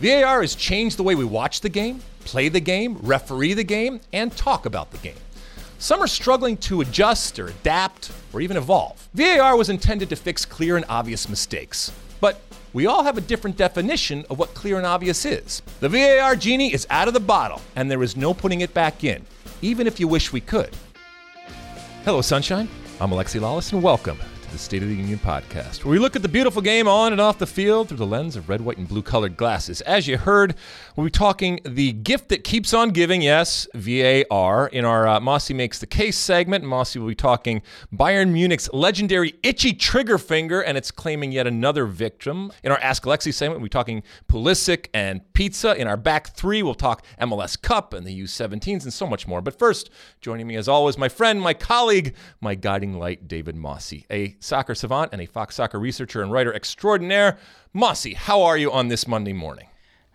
VAR has changed the way we watch the game, play the game, referee the game, and talk about the game. Some are struggling to adjust or adapt or even evolve. VAR was intended to fix clear and obvious mistakes, but we all have a different definition of what clear and obvious is. The VAR genie is out of the bottle, and there is no putting it back in, even if you wish we could. Hello, Sunshine. I'm Alexi Lawless, and welcome to the State of the Union podcast, where we look at the beautiful game on and off the field through the lens of red, white, and blue colored glasses. As you heard, we'll be talking the gift that keeps on giving, yes, VAR, in our uh, Mosse Makes the Case segment. Mosse will be talking Bayern Munich's legendary itchy trigger finger, and it's claiming yet another victim. In our Ask Alexi segment, we'll be talking Pulisic and pizza. In our back three, we'll talk MLS Cup and the U17s and so much more. But first, joining me as always, my friend, my colleague, my guiding light, David Mosse, a soccer savant and a Fox soccer researcher and writer extraordinaire. Mosse, how are you on this Monday morning?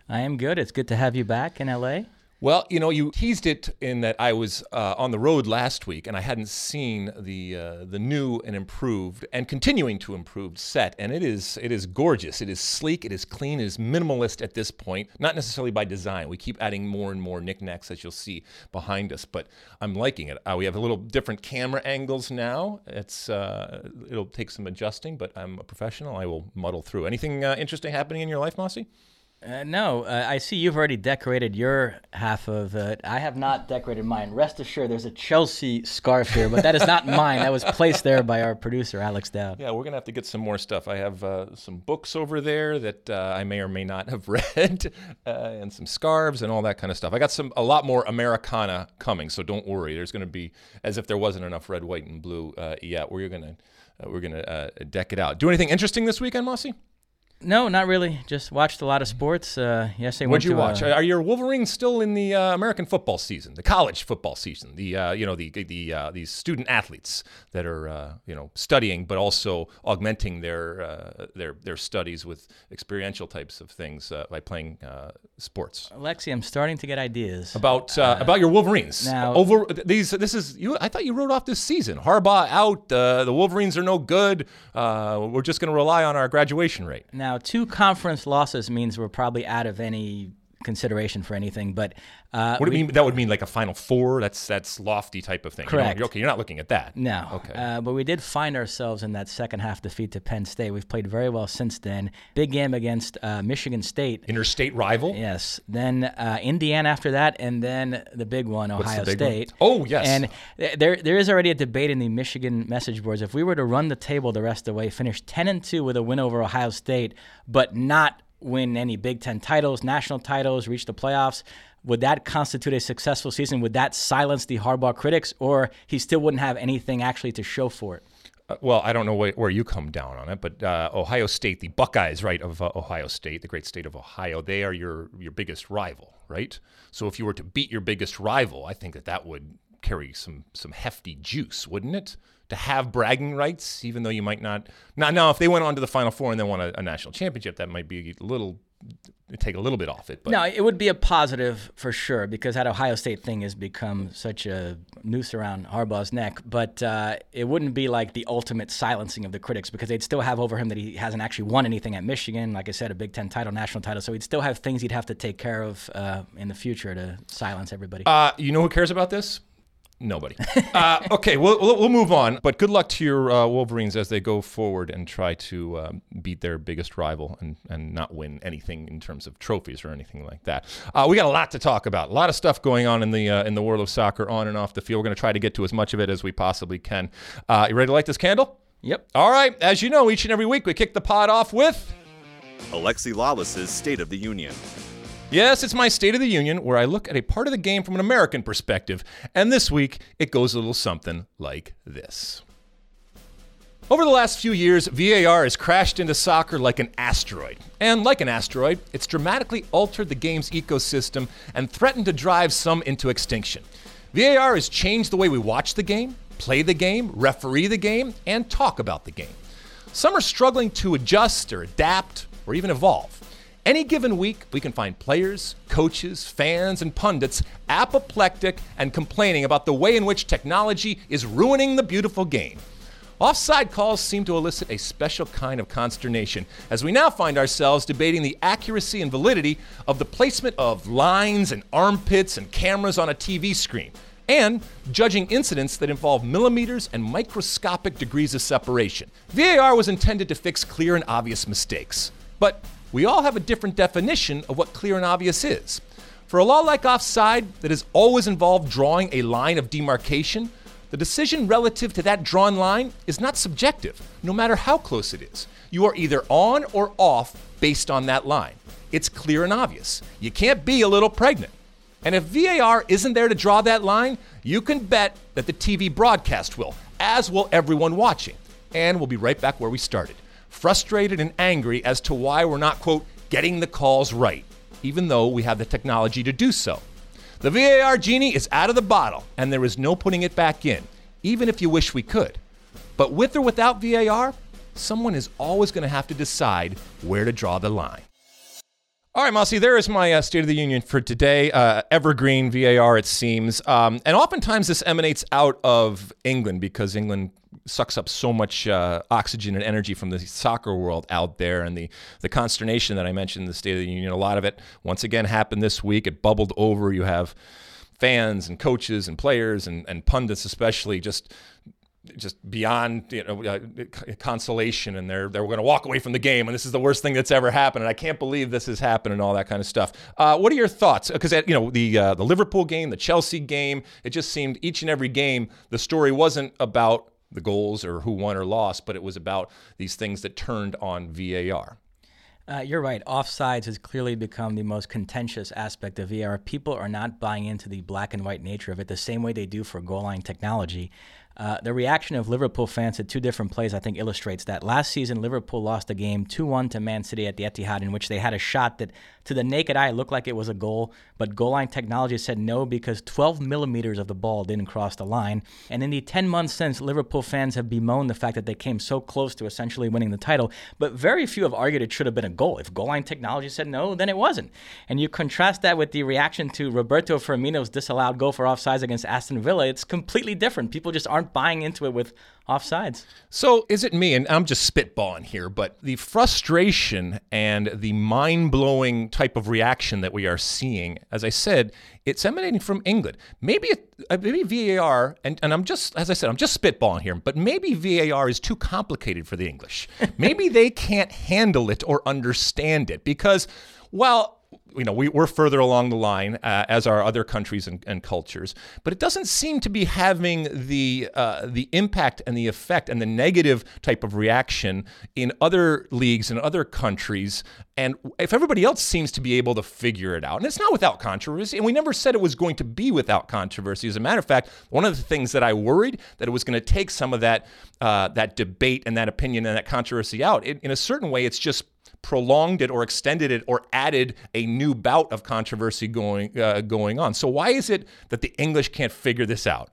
I am good. It's good to have you back in LA. Well, you know, you teased it in that I was uh, on the road last week and I hadn't seen the uh, the new and improved and continuing to improve set, and it is it is gorgeous. It is sleek. It is clean. It is minimalist at this point. Not necessarily by design. We keep adding more and more knickknacks as you'll see behind us, but I'm liking it. Uh, we have a little different camera angles now. It's uh, it'll take some adjusting, but I'm a professional. I will muddle through. Anything uh, interesting happening in your life, Mosse? Uh, no, uh, I see you've already decorated your half of it. I have not decorated mine. Rest assured, there's a Chelsea scarf here, but that is not mine. That was placed there by our producer, Alex Dowd. Yeah, we're gonna have to get some more stuff. I have uh, some books over there that uh, I may or may not have read, uh, and some scarves and all that kind of stuff. I got some a lot more Americana coming, so don't worry. There's gonna be as if there wasn't enough red, white, and blue uh, yet. We're gonna we're gonna deck it out. Do anything interesting this weekend, Mosse? No, not really. Just watched a lot of sports. Uh, yesterday, what'd you watch? Uh, Are your Wolverines still in the uh, American football season, the college football season? The uh, you know the the uh, these student athletes that are uh, you know studying, but also augmenting their uh, their their studies with experiential types of things by playing sports. Alexi, I'm starting to get ideas about about your Wolverines. now- over these, this is you. I thought you wrote off this season. Harbaugh out. the Wolverines are no good. we're just going to rely on our graduation rate. Now, two conference losses means we're probably out of any consideration for anything. But uh, What do we- you mean? That would mean like a Final Four. That's that's lofty type of thing. You Correct. okay, you're not looking at that. No. Okay. Uh, but we did find ourselves in that second half defeat to Penn State. We've played very well since then. Big game against uh, Michigan State. Interstate rival. Yes. Then uh, Indiana after that, and then the big one, Ohio big one? State. Oh, yes. And th- there there is already a debate in the Michigan message boards. If we were to run the table the rest of the way, finish ten and two with a win over Ohio State, but not win any Big Ten titles, national titles, reach the playoffs. Would that constitute a successful season? Would that silence the Harbaugh critics, or he still wouldn't have anything actually to show for it? Uh, well, I don't know where, where you come down on it, but uh, Ohio State, the Buckeyes, right, of uh, Ohio State, the great state of Ohio, they are your your biggest rival, right? So if you were to beat your biggest rival, I think that that would carry some some hefty juice, wouldn't it? To have bragging rights, even though you might not. Now, now, if they went on to the Final Four and then won a, a national championship, that might be a little take a little bit off it. But No, it would be a positive for sure because that Ohio State thing has become such a noose around Harbaugh's neck. But uh, it wouldn't be like the ultimate silencing of the critics because they'd still have over him that he hasn't actually won anything at Michigan. Like I said, a Big Ten title, national title. So he'd still have things he'd have to take care of uh, in the future to silence everybody. Uh, you know who cares about this? Nobody. uh, okay, we'll, we'll, we'll move on. But good luck to your uh, Wolverines as they go forward and try to um, beat their biggest rival and, and not win anything in terms of trophies or anything like that. Uh, we got a lot to talk about. A lot of stuff going on in the uh, in the world of soccer on and off the field. We're going to try to get to as much of it as we possibly can. Uh, you ready to light this candle? Yep. All right. As you know, each and every week we kick the pod off with. Alexi Lawless's State of the Union. Yes, it's my State of the Union where I look at a part of the game from an American perspective. And this week, it goes a little something like this. Over the last few years, VAR has crashed into soccer like an asteroid. And like an asteroid, it's dramatically altered the game's ecosystem and threatened to drive some into extinction. VAR has changed the way we watch the game, play the game, referee the game, and talk about the game. Some are struggling to adjust or adapt or even evolve. Any given week, we can find players, coaches, fans, and pundits apoplectic and complaining about the way in which technology is ruining the beautiful game. Offside calls seem to elicit a special kind of consternation as we now find ourselves debating the accuracy and validity of the placement of lines and armpits and cameras on a TV screen, and judging incidents that involve millimeters and microscopic degrees of separation. VAR was intended to fix clear and obvious mistakes. But we all have a different definition of what clear and obvious is. For a law like offside that has always involved drawing a line of demarcation, the decision relative to that drawn line is not subjective, no matter how close it is. You are either on or off based on that line. It's clear and obvious. You can't be a little pregnant. And if VAR isn't there to draw that line, you can bet that the TV broadcast will, as will everyone watching. And we'll be right back where we started frustrated and angry as to why we're not, quote, getting the calls right, even though we have the technology to do so. The VAR genie is out of the bottle, and there is no putting it back in, even if you wish we could. But with or without VAR, someone is always going to have to decide where to draw the line. All right, Mosse, there is my uh, State of the Union for today. Uh, evergreen VAR, it seems. Um, and oftentimes this emanates out of England because England sucks up so much uh, oxygen and energy from the soccer world out there. And the, the consternation that I mentioned in the State of the Union, a lot of it, once again, happened this week. It bubbled over. You have fans and coaches and players and, and pundits, especially, just just beyond you know uh, consolation and they're they're going to walk away from the game and this is the worst thing that's ever happened and I can't believe this has happened and all that kind of stuff. Uh, what are your thoughts? Because you know the uh, the Liverpool game, the Chelsea game, it just seemed each and every game the story wasn't about the goals or who won or lost, but it was about these things that turned on VAR. Uh, you're right. Offsides has clearly become the most contentious aspect of VAR. People are not buying into the black and white nature of it the same way they do for goal line technology. Uh, the reaction of Liverpool fans to two different plays, I think, illustrates that. Last season, Liverpool lost a game 2 1 to Man City at the Etihad, in which they had a shot that, to the naked eye, looked like it was a goal, but goal line technology said no because 12 millimeters of the ball didn't cross the line. And in the 10 months since, Liverpool fans have bemoaned the fact that they came so close to essentially winning the title, but very few have argued it should have been a goal. If goal line technology said no, then it wasn't. And you contrast that with the reaction to Roberto Firmino's disallowed goal for offsides against Aston Villa, it's completely different. People just aren't buying into it with offsides. So is it me, and I'm just spitballing here, but the frustration and the mind blowing type of reaction that we are seeing, as I said, it's emanating from England. Maybe it, uh, maybe VAR, and, and I'm just, as I said, I'm just spitballing here, but maybe VAR is too complicated for the English. maybe they can't handle it or understand it because, well, you know, we, are further along the line uh, as are other countries and, and, cultures, but it doesn't seem to be having the uh, the impact and the effect and the negative type of reaction in other leagues and other countries. And if everybody else seems to be able to figure it out, and it's not without controversy, and we never said it was going to be without controversy. As a matter of fact, one of the things that I worried that it was going to take some of that uh, that debate and that opinion and that controversy out. It, in a certain way, it's just prolonged it or extended it or added a new bout of controversy going uh, going on. So why is it that the English can't figure this out?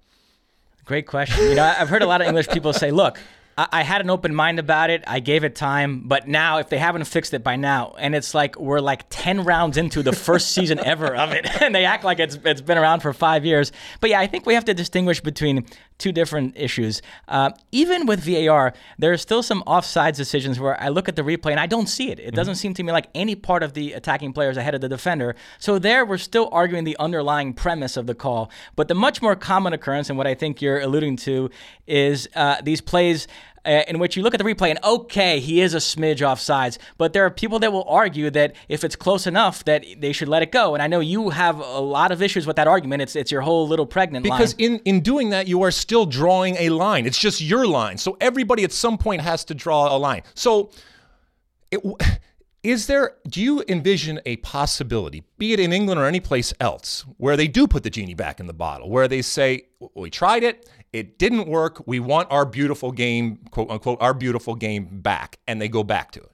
Great question. You know, I've heard a lot of English people say, "Look, I, had an open mind about it. I gave it time, but now if they haven't fixed it by now, and it's like we're like ten rounds into the first season ever of it, and they act like it's it's been around for five years. But yeah, I think we have to distinguish between two different issues. Uh, even with VAR, there are still some offsides decisions where I look at the replay and I don't see it. It doesn't seem to me like any part of the attacking player is ahead of the defender. So there, we're still arguing the underlying premise of the call. But the much more common occurrence, and what I think you're alluding to, is uh, these plays uh, in which you look at the replay and okay, he is a smidge off sides, but there are people that will argue that if it's close enough that they should let it go. And I know you have a lot of issues with that argument. It's it's your whole little pregnant because line. in in doing that you are still drawing a line. It's just your line. So everybody at some point has to draw a line. So it, is there do you envision a possibility, be it in England or any place else, where they do put the genie back in the bottle, where they say, "We tried it, it didn't work. We want our beautiful game, quote unquote, our beautiful game back. And they go back to it,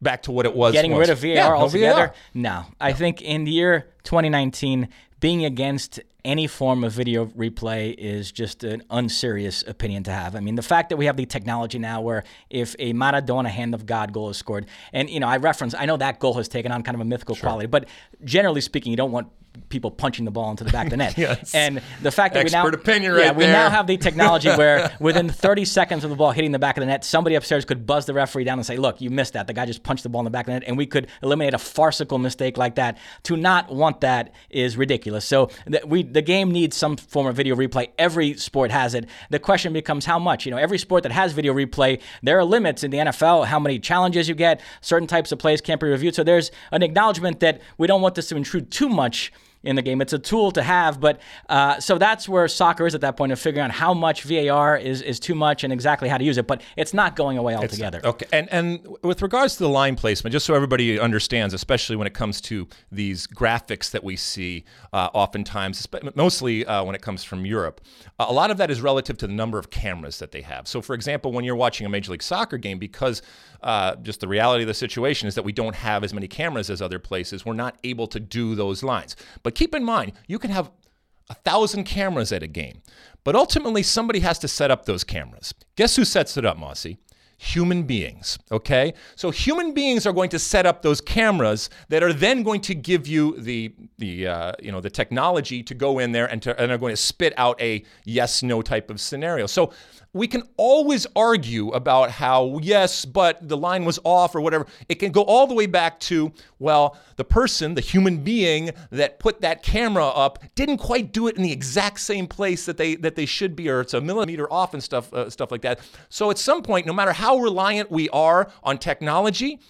back to what it was. Getting once. rid of VAR yeah, no altogether? VAR. No. I think in the year 2019, being against any form of video replay is just an unserious opinion to have. I mean, the fact that we have the technology now where if a Maradona hand of God goal is scored, and, you know, I reference, I know that goal has taken on kind of a mythical quality, but generally speaking, you don't want people punching the ball into the back of the net. Yes. And the fact that we now Expert opinion yeah, we there. now have the technology where within 30 seconds of the ball hitting the back of the net, somebody upstairs could buzz the referee down and say, "Look, you missed that. The guy just punched the ball in the back of the net," and we could eliminate a farcical mistake like that. To not want that is ridiculous. So th- we the game needs some form of video replay. Every sport has it. The question becomes how much. You know, every sport that has video replay, there are limits in the NFL. How many challenges you get, certain types of plays can't be reviewed. So there's an acknowledgement that we don't want this to intrude too much in the game. It's a tool to have, but uh, so that's where soccer is at that point of figuring out how much VAR is is too much and exactly how to use it. But it's not going away altogether. Okay, and and with regards to the line placement, just so everybody understands, especially when it comes to these graphics that we see, uh, oftentimes, mostly uh, when it comes from Europe, uh, a lot of that is relative to the number of cameras that they have. So, for example, when you're watching a Major League Soccer game, because uh, just the reality of the situation is that we don't have as many cameras as other places, we're not able to do those lines. But keep in mind, you can have a thousand cameras at a game. But ultimately, somebody has to set up those cameras. Guess who sets it up, Mosse? Human beings, okay? So human beings are going to set up those cameras that are then going to give you the the uh, you know the technology to go in there and, to, and are going to spit out a yes no type of scenario. So we can always argue about how yes, but the line was off or whatever. It can go all the way back to well, the person, the human being that put that camera up didn't quite do it in the exact same place that they that they should be, or it's a millimeter off and stuff uh, stuff like that. So at some point, no matter how reliant we are on technology,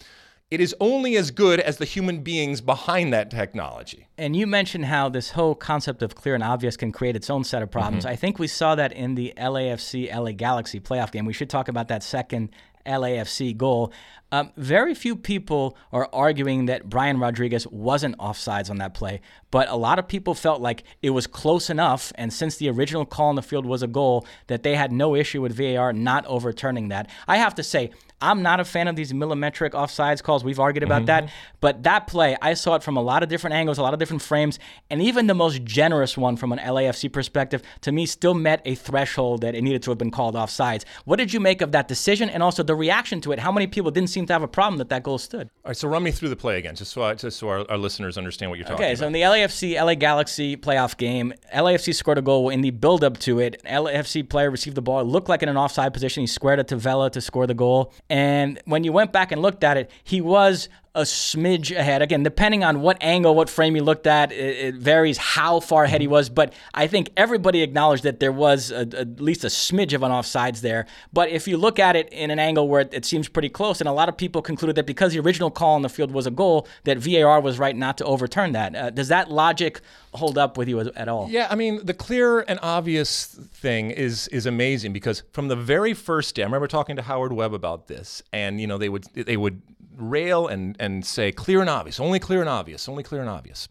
it is only as good as the human beings behind that technology. And you mentioned how this whole concept of clear and obvious can create its own set of problems. I think we saw that in the LAFC LA Galaxy playoff game. We should talk about that second LAFC goal. Um, very few people are arguing that Brian Rodriguez wasn't offsides on that play, but a lot of people felt like it was close enough. And since the original call on the field was a goal, that they had no issue with VAR not overturning that. I have to say, I'm not a fan of these millimetric offsides calls. We've argued about mm-hmm. that. But that play, I saw it from a lot of different angles, a lot of different frames, and even the most generous one from an LAFC perspective, to me, still met a threshold that it needed to have been called offsides. What did you make of that decision and also the reaction to it? How many people didn't seem to have a problem that that goal stood? All right, so run me through the play again, just so I, just so our, our listeners understand what you're talking Okay, about. Okay, so in the LAFC LA Galaxy playoff game, LAFC scored a goal in the build-up to it. LAFC player received the ball. It looked like in an offside position. He squared it to Vela to score the goal. And when you went back and looked at it, he was a smidge ahead. Again, depending on what angle, what frame you looked at, it, it varies how far ahead he was. But I think everybody acknowledged that there was a, at least a smidge of an offsides there. But if you look at it in an angle where it, it seems pretty close, and a lot of people concluded that because the original call on the field was a goal, that VAR was right not to overturn that. Uh, does that logic hold up with you at all? Yeah, I mean the clear and obvious thing is is amazing because from the very first day, I remember talking to Howard Webb about this, and you know they would they would rail and and say clear and obvious, only clear and obvious, only clear and obvious.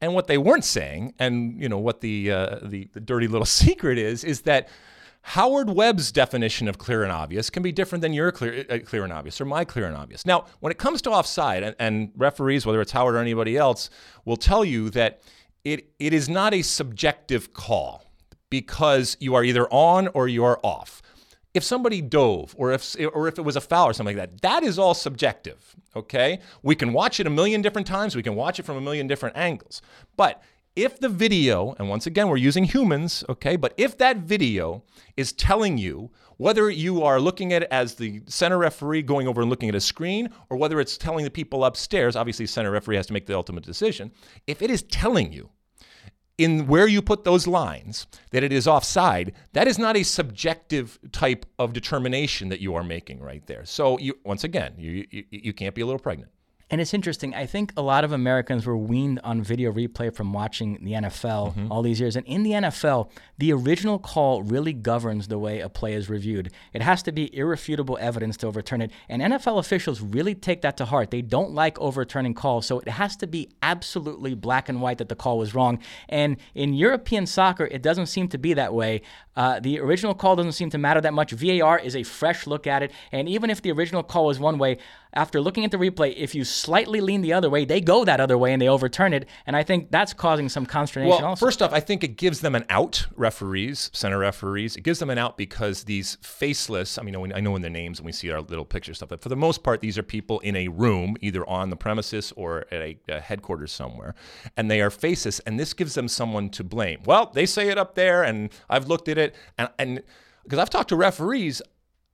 And what they weren't saying, and you know what the uh, the, the dirty little secret is, is that Howard Webb's definition of clear and obvious can be different than your clear, uh, clear and obvious or my clear and obvious. Now, when it comes to offside, and, and referees, whether it's Howard or anybody else, will tell you that it, it is not a subjective call because you are either on or you are off. If somebody dove or if or if it was a foul or something like that, that is all subjective, okay? We can watch it a million different times, we can watch it from a million different angles. But if the video, and once again, we're using humans, okay, but if that video is telling you whether you are looking at it as the center referee going over and looking at a screen, or whether it's telling the people upstairs, obviously, center referee has to make the ultimate decision. If it is telling you in where you put those lines that it is offside, that is not a subjective type of determination that you are making right there. So, you, once again, you, you, you can't be a little pregnant. And it's interesting. I think a lot of Americans were weaned on video replay from watching the NFL mm-hmm. all these years. And in the NFL, the original call really governs the way a play is reviewed. It has to be irrefutable evidence to overturn it. And NFL officials really take that to heart. They don't like overturning calls. So it has to be absolutely black and white that the call was wrong. And in European soccer, it doesn't seem to be that way. Uh, the original call doesn't seem to matter that much. VAR is a fresh look at it. And even if the original call was one way, after looking at the replay, if you slightly lean the other way, they go that other way and they overturn it. And I think that's causing some consternation well, also. First off, I think it gives them an out, referees, center referees. It gives them an out because these faceless, I mean, I know in their names and we see our little picture stuff, but for the most part, these are people in a room, either on the premises or at a, a headquarters somewhere, and they are faceless, and this gives them someone to blame. Well, they say it up there, and I've looked at it, and, and because I've talked to referees,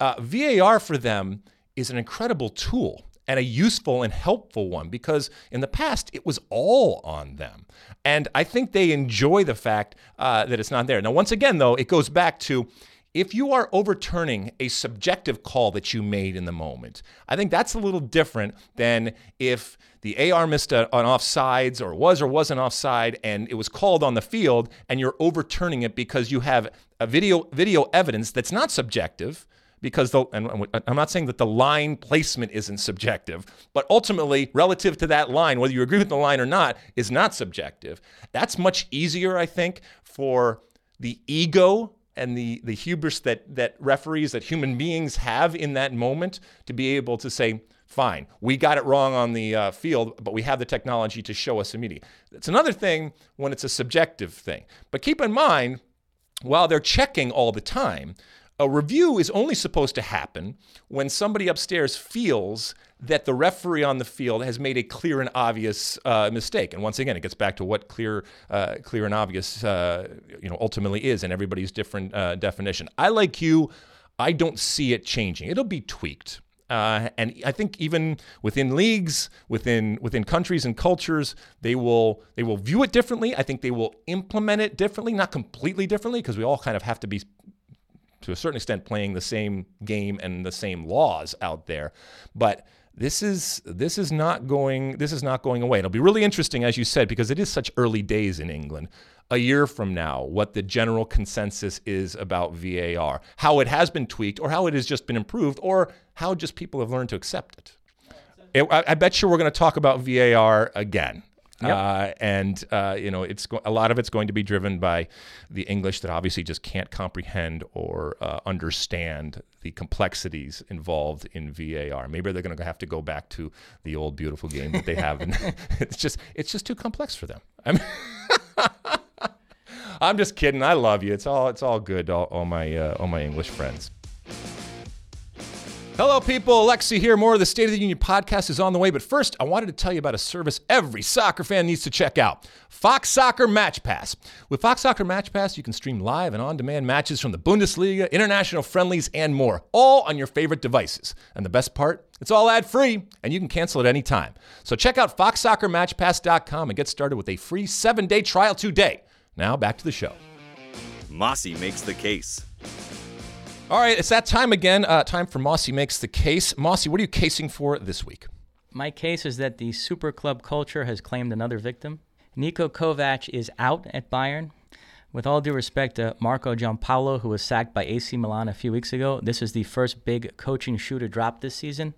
uh, VAR for them is an incredible tool and a useful and helpful one because in the past it was all on them. And I think they enjoy the fact uh, that it's not there. Now, once again, though, it goes back to if you are overturning a subjective call that you made in the moment, I think that's a little different than if the AR missed a, an offsides or was or wasn't offside and it was called on the field and you're overturning it because you have a video video evidence that's not subjective because the, and I'm not saying that the line placement isn't subjective, but ultimately, relative to that line, whether you agree with the line or not, is not subjective. That's much easier, I think, for the ego and the, the hubris that, that referees, that human beings have in that moment to be able to say, fine, we got it wrong on the uh, field, but we have the technology to show us immediately. It's another thing when it's a subjective thing. But keep in mind, while they're checking all the time, a review is only supposed to happen when somebody upstairs feels that the referee on the field has made a clear and obvious uh, mistake. And once again, it gets back to what clear, uh, clear and obvious, uh, you know, ultimately is, and everybody's different uh, definition. I like you. I don't see it changing. It'll be tweaked. Uh, and I think even within leagues, within within countries and cultures, they will they will view it differently. I think they will implement it differently, not completely differently, because we all kind of have to be to a certain extent playing the same game and the same laws out there. But this is this is not going this is not going away. It'll be really interesting, as you said, because it is such early days in England. A year from now, what the general consensus is about VAR, how it has been tweaked, or how it has just been improved, or how just people have learned to accept it. I, I bet you we're going to talk about VAR again. Yep. Uh, and uh, you know, it's go- a lot of it's going to be driven by the English that obviously just can't comprehend or uh, understand the complexities involved in VAR. Maybe they're going to have to go back to the old beautiful game that they have, and it's just it's just too complex for them. I mean, I'm just kidding. I love you. It's all it's all good. All, all my uh, all my English friends. Hello, people. Alexi here. More of the State of the Union podcast is on the way. But first, I wanted to tell you about a service every soccer fan needs to check out Fox Soccer Match Pass. With Fox Soccer Match Pass, you can stream live and on demand matches from the Bundesliga, international friendlies, and more, all on your favorite devices. And the best part? It's all ad free, and you can cancel at any time. So check out FoxSoccerMatchPass.com and get started with a free seven day trial today. Now, back to the show. Mosse makes the case. All right, it's that time again. Uh, time for Mosse Makes the Case. Mosse, what are you casing for this week? My case is that the super club culture has claimed another victim. Niko Kovac is out at Bayern. With all due respect to Marco Giampaolo, who was sacked by AC Milan a few weeks ago, this is the first big coaching shoe to drop this season.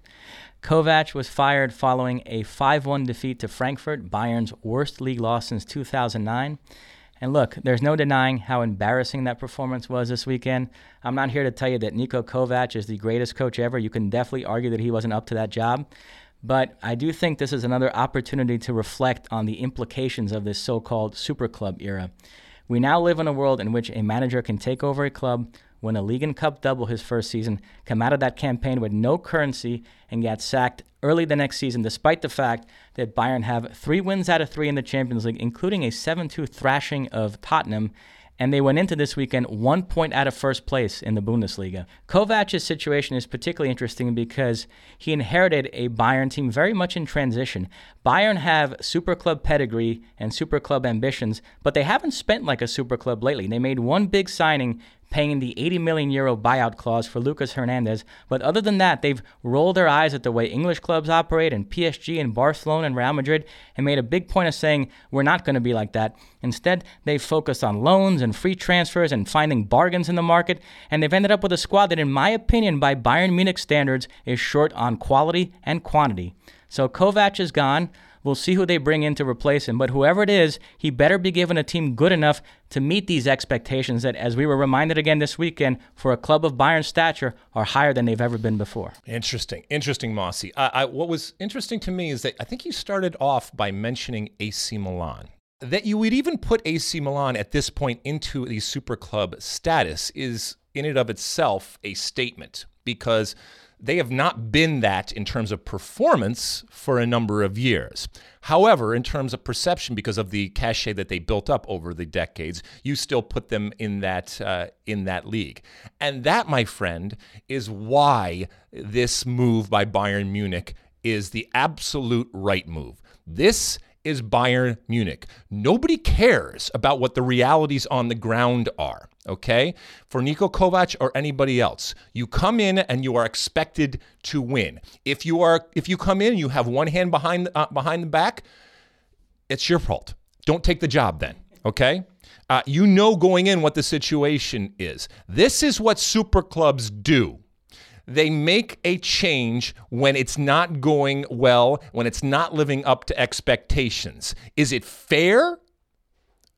Kovac was fired following a 5 1 defeat to Frankfurt, Bayern's worst league loss since 2009. And look, there's no denying how embarrassing that performance was this weekend. I'm not here to tell you that Niko Kovac is the greatest coach ever. You can definitely argue that he wasn't up to that job. But I do think this is another opportunity to reflect on the implications of this so called super club era. We now live in a world in which a manager can take over a club win a league and cup double his first season, come out of that campaign with no currency, and get sacked early the next season, despite the fact that Bayern have three wins out of three in the Champions League, including a 7 2 thrashing of Tottenham and they went into this weekend one point out of first place in the Bundesliga. Kovac's situation is particularly interesting because he inherited a Bayern team very much in transition. Bayern have super club pedigree and super club ambitions, but they haven't spent like a super club lately. They made one big signing paying the 80 million euro buyout clause for Lucas Hernandez. But other than that, they've rolled their eyes at the way English clubs operate and PSG and Barcelona and Real Madrid and made a big point of saying we're not going to be like that. Instead, they've focused on loans and free transfers and finding bargains in the market, and they've ended up with a squad that, in my opinion, by Bayern Munich standards, is short on quality and quantity. So Kovac is gone. We'll see who they bring in to replace him. But whoever it is, he better be given a team good enough to meet these expectations that, as we were reminded again this weekend, for a club of Bayern stature, are higher than they've ever been before. Interesting. Interesting, Mosse. I, I, what was interesting to me is that I think you started off by mentioning AC Milan. That you would even put AC Milan at this point into the super club status is, in and of itself, a statement because they have not been that in terms of performance for a number of years. However, in terms of perception, because of the cachet that they built up over the decades, you still put them in that uh, in that league, and that, my friend, is why this move by Bayern Munich is the absolute right move. This is Bayern Munich. Nobody cares about what the realities on the ground are, okay? For Niko Kovac or anybody else. You come in and you are expected to win. If you are if you come in and you have one hand behind uh, behind the back, it's your fault. Don't take the job then, okay? Uh, you know going in what the situation is. This is what super clubs do they make a change when it's not going well, when it's not living up to expectations. Is it fair?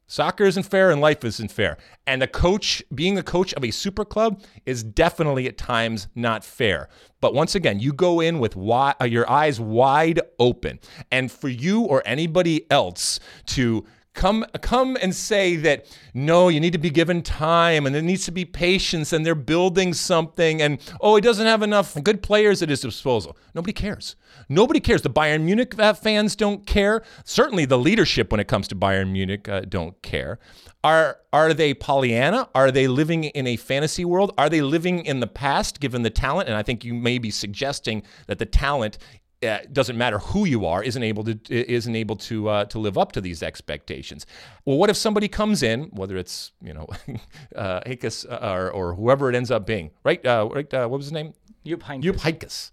Soccer isn't fair and life isn't fair. And a coach, being a coach of a super club, is definitely at times not fair. But once again, you go in with wi- uh, your eyes wide open. And for you or anybody else to come come and say that no you need to be given time and there needs to be patience and they're building something and oh he doesn't have enough good players at his disposal. Nobody cares. Nobody cares. The bayern munich fans don't care. Certainly the leadership when it comes to bayern munich uh, don't care. Are are they pollyanna? Are they living in a fantasy world? Are they living in the past given the talent? And i think you may be suggesting that the talent uh, doesn't matter who you are, isn't able to isn't able to uh, to live up to these expectations. Well, what if somebody comes in, whether it's you know uh, Hickes uh, or, or whoever it ends up being, right? Uh, right? Uh, what was his name? Jupp Heynckes. Jupp Heynckes.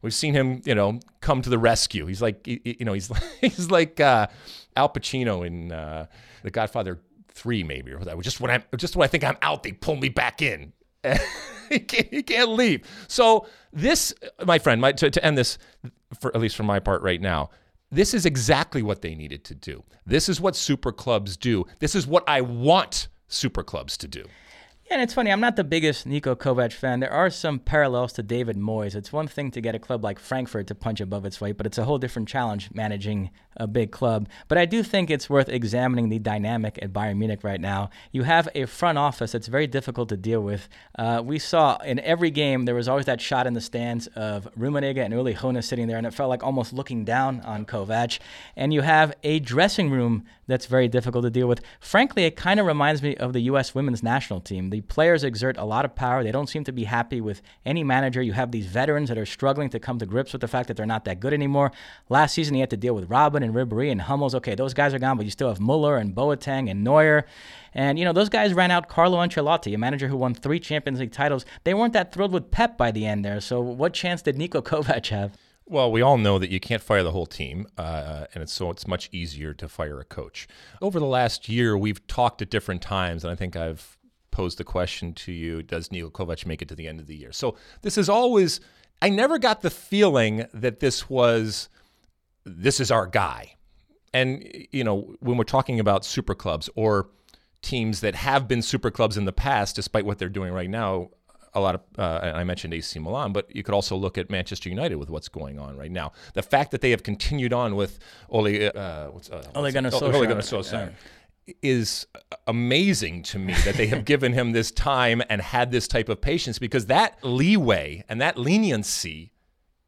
We've seen him, you know, come to the rescue. He's like, you know, he's like, he's like Al Pacino in The Godfather Three, maybe, or that. Just when I just when I think I'm out, they pull me back in. he, can't, he can't leave. So this, my friend, my, to, to end this, for at least for my part right now, this is exactly what they needed to do. This is what super clubs do. This is what I want super clubs to do. And it's funny, I'm not the biggest Niko Kovac fan. There are some parallels to David Moyes. It's one thing to get a club like Frankfurt to punch above its weight, but it's a whole different challenge managing a big club. But I do think it's worth examining the dynamic at Bayern Munich right now. You have a front office that's very difficult to deal with. Uh, we saw in every game there was always that shot in the stands of Rummenigge and Uli Hoeneß sitting there, and it felt like almost looking down on Kovac. And you have a dressing room that's very difficult to deal with. Frankly, it kind of reminds me of the U.S. women's national team. The players exert a lot of power. They don't seem to be happy with any manager. You have these veterans that are struggling to come to grips with the fact that they're not that good anymore. Last season, he had to deal with Robben and Ribery and Hummels. Okay, those guys are gone, but you still have Muller and Boateng and Neuer. And, you know, those guys ran out Carlo Ancelotti, a manager who won three Champions League titles. They weren't that thrilled with Pep by the end there. So what chance did Niko Kovac have? Well, we all know that you can't fire the whole team, uh, and it's, so it's much easier to fire a coach. Over the last year, we've talked at different times, and I think I've posed the question to you: Does Niko Kovac make it to the end of the year? So this is always. I never got the feeling that this was, this is our guy, and you know when we're talking about super clubs or teams that have been super clubs in the past, despite what they're doing right now, a lot of, uh, I mentioned AC Milan, but you could also look at Manchester United with what's going on right now. The fact that they have continued on with Ole, uh, what's, uh, Ole Gunnar Solskjaer. Ole Gunnar Solskjaer. Is amazing to me that they have given him this time and had this type of patience because that leeway and that leniency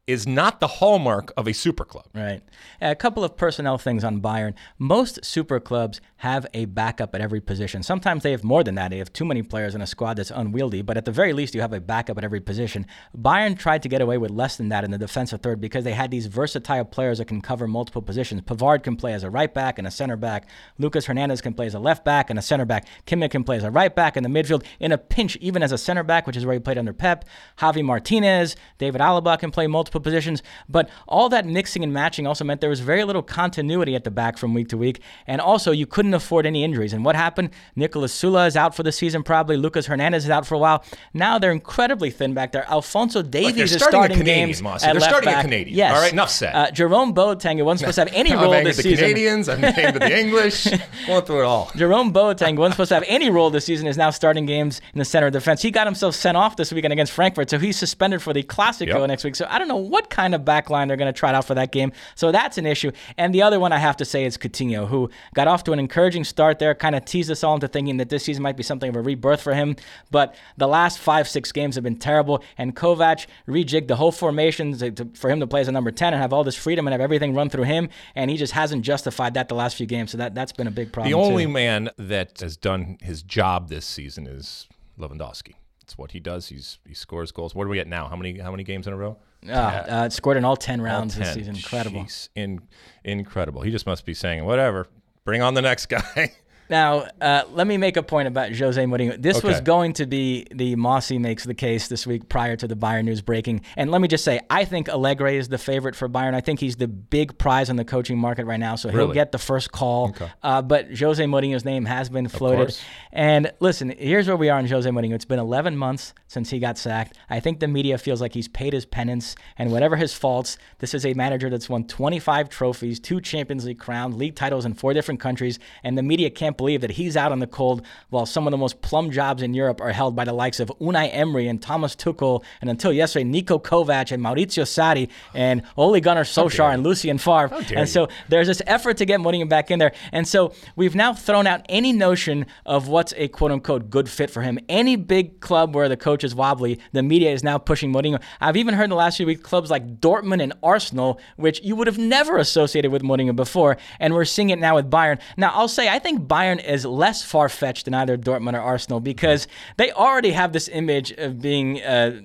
is not the hallmark of a super club. Right. A couple of personnel things on Bayern. Most super clubs have a backup at every position. Sometimes they have more than that. They have too many players in a squad that's unwieldy, but at the very least, you have a backup at every position. Bayern tried to get away with less than that in the defensive third because they had these versatile players that can cover multiple positions. Pavard can play as a right back and a center back. Lucas Hernandez can play as a left back and a center back. Kimmich can play as a right back in the midfield. In a pinch, even as a center back, which is where he played under Pep. Javi Martinez, David Alaba can play multiple multiple positions. But all that mixing and matching also meant there was very little continuity at the back from week to week. And also, you couldn't afford any injuries. And what happened? Niklas Süle is out for the season, probably. Lucas Hernandez is out for a while. Now they're incredibly thin back there. Alphonso Davies is starting, games. Mosse. They're starting back. a Canadian. Yes. All right, enough said. Uh, Jerome Boateng, who wasn't supposed to have any role this the season. Canadians, I'm named the English. Going through it all. Jerome Boateng, wasn't supposed to have any role this season, is now starting games in the center of defense. He got himself sent off this weekend against Frankfurt, so he's suspended for the Classico yep. next week. So I don't know what kind of back line they're going to try out for that game. So that's an issue. And the other one I have to say is Coutinho, who got off to an encouraging start there, kind of teased us all into thinking that this season might be something of a rebirth for him. But the last five, six games have been terrible. And Kovac rejigged the whole formation to, to, for him to play as a number 10 and have all this freedom and have everything run through him. And he just hasn't justified that the last few games. So that, that's been a big problem. The only too. man that has done his job this season is Lewandowski. It's what he does. He's he scores goals. What are we at now? How many how many games in a row? Uh, uh, scored in all 10 rounds all 10. this season. Incredible. Jeez, in, incredible. He just must be saying, whatever, bring on the next guy. Now, uh, let me make a point about Jose Mourinho. This okay. was going to be the Mosse makes the case this week prior to the Bayern news breaking. And let me just say, I think Allegri is the favorite for Bayern. I think he's the big prize on the coaching market right now, so he'll really? get the first call. Okay. Uh, but Jose Mourinho's name has been floated. And listen, here's where we are on Jose Mourinho. It's been 11 months since he got sacked. I think the media feels like he's paid his penance, and whatever his faults, this is a manager that's won 25 trophies, two Champions League crowns, league titles in four different countries, and the media can't can't believe that he's out on the cold while some of the most plum jobs in Europe are held by the likes of Unai Emery and Thomas Tuchel, and until yesterday, Niko Kovac and Maurizio Sarri and Ole Gunnar Solskjaer and Lucien Favre. And so there's this effort to get Mourinho back in there. And so we've now thrown out any notion of what's a quote unquote good fit for him. Any big club where the coach is wobbly, the media is now pushing Mourinho. I've even heard in the last few weeks clubs like Dortmund and Arsenal, which you would have never associated with Mourinho before, and we're seeing it now with Bayern. Now, I'll say I think Bayern Bayern is less far fetched than either Dortmund or Arsenal because they already have this image of being. Uh,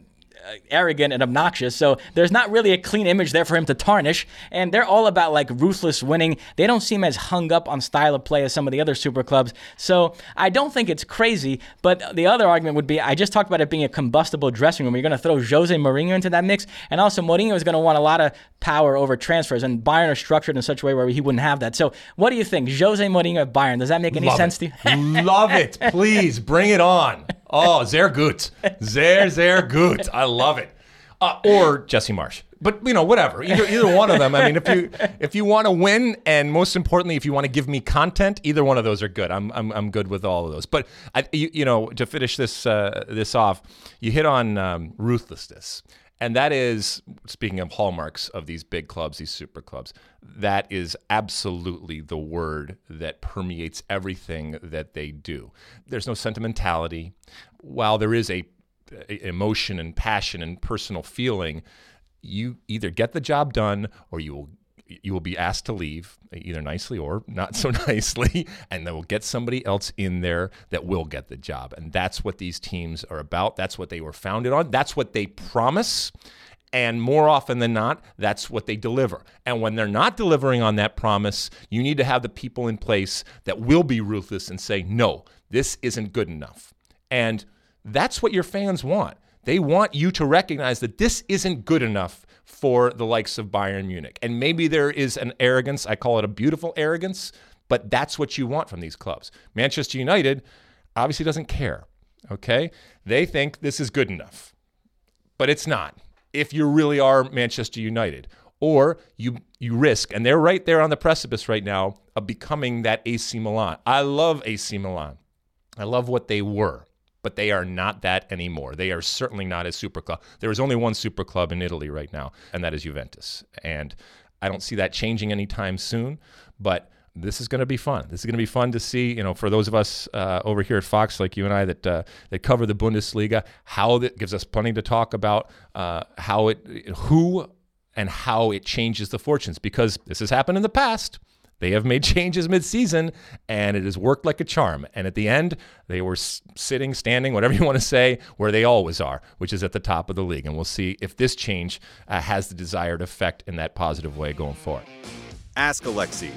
Uh, arrogant and obnoxious. So there's not really a clean image there for him to tarnish. And they're all about like ruthless winning. They don't seem as hung up on style of play as some of the other super clubs. So I don't think it's crazy. But the other argument would be I just talked about it being a combustible dressing room. You're going to throw Jose Mourinho into that mix. And also, Mourinho is going to want a lot of power over transfers. And Bayern are structured in such a way where he wouldn't have that. So what do you think? Jose Mourinho at Bayern. Does that make any Love sense it. to you? Love it. Please bring it on. Oh, sehr gut. Sehr, sehr gut. I love it. Uh, or Jesse Marsch. But you know, whatever. Either either one of them. I mean, if you if you want to win, and most importantly, if you want to give me content, either one of those are good. I'm I'm, I'm good with all of those. But I, you, you know, to finish this uh, this off, you hit on um, ruthlessness, and that is speaking of hallmarks of these big clubs, these super clubs. That is absolutely the word that permeates everything that they do. There's no sentimentality. While there is a emotion and passion and personal feeling, you either get the job done or you will you will be asked to leave either nicely or not so nicely and they will get somebody else in there that will get the job and that's what these teams are about that's what they were founded on that's what they promise and more often than not that's what they deliver and when they're not delivering on that promise you need to have the people in place that will be ruthless and say no this isn't good enough and that's what your fans want. They want you to recognize that this isn't good enough for the likes of Bayern Munich. And maybe there is an arrogance, I call it a beautiful arrogance, but that's what you want from these clubs. Manchester United obviously doesn't care, okay? They think this is good enough, but it's not. If you really are Manchester United, or you you risk, and they're right there on the precipice right now of becoming that AC Milan. I love AC Milan. I love what they were but they are not that anymore. They are certainly not a super club. There is only one super club in Italy right now, and that is Juventus. And I don't see that changing anytime soon, but this is going to be fun. This is going to be fun to see, you know, for those of us uh, over here at Fox, like you and I, that uh, that cover the Bundesliga, how that gives us plenty to talk about, uh, how it, who, and how it changes the fortunes, because this has happened in the past. They have made changes midseason, and it has worked like a charm. And at the end, they were sitting, standing, whatever you want to say, where they always are, which is at the top of the league. And we'll see if this change uh, has the desired effect in that positive way going forward. Ask Alexi.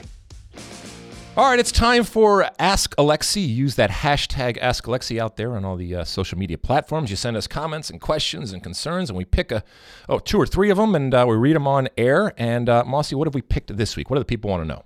All right, it's time for Ask Alexi. Use that hashtag Ask Alexi out there on all the uh, social media platforms. You send us comments and questions and concerns, and we pick a oh two or three of them, and uh, we read them on air. And uh, Mosse, what have we picked this week? What do the people want to know?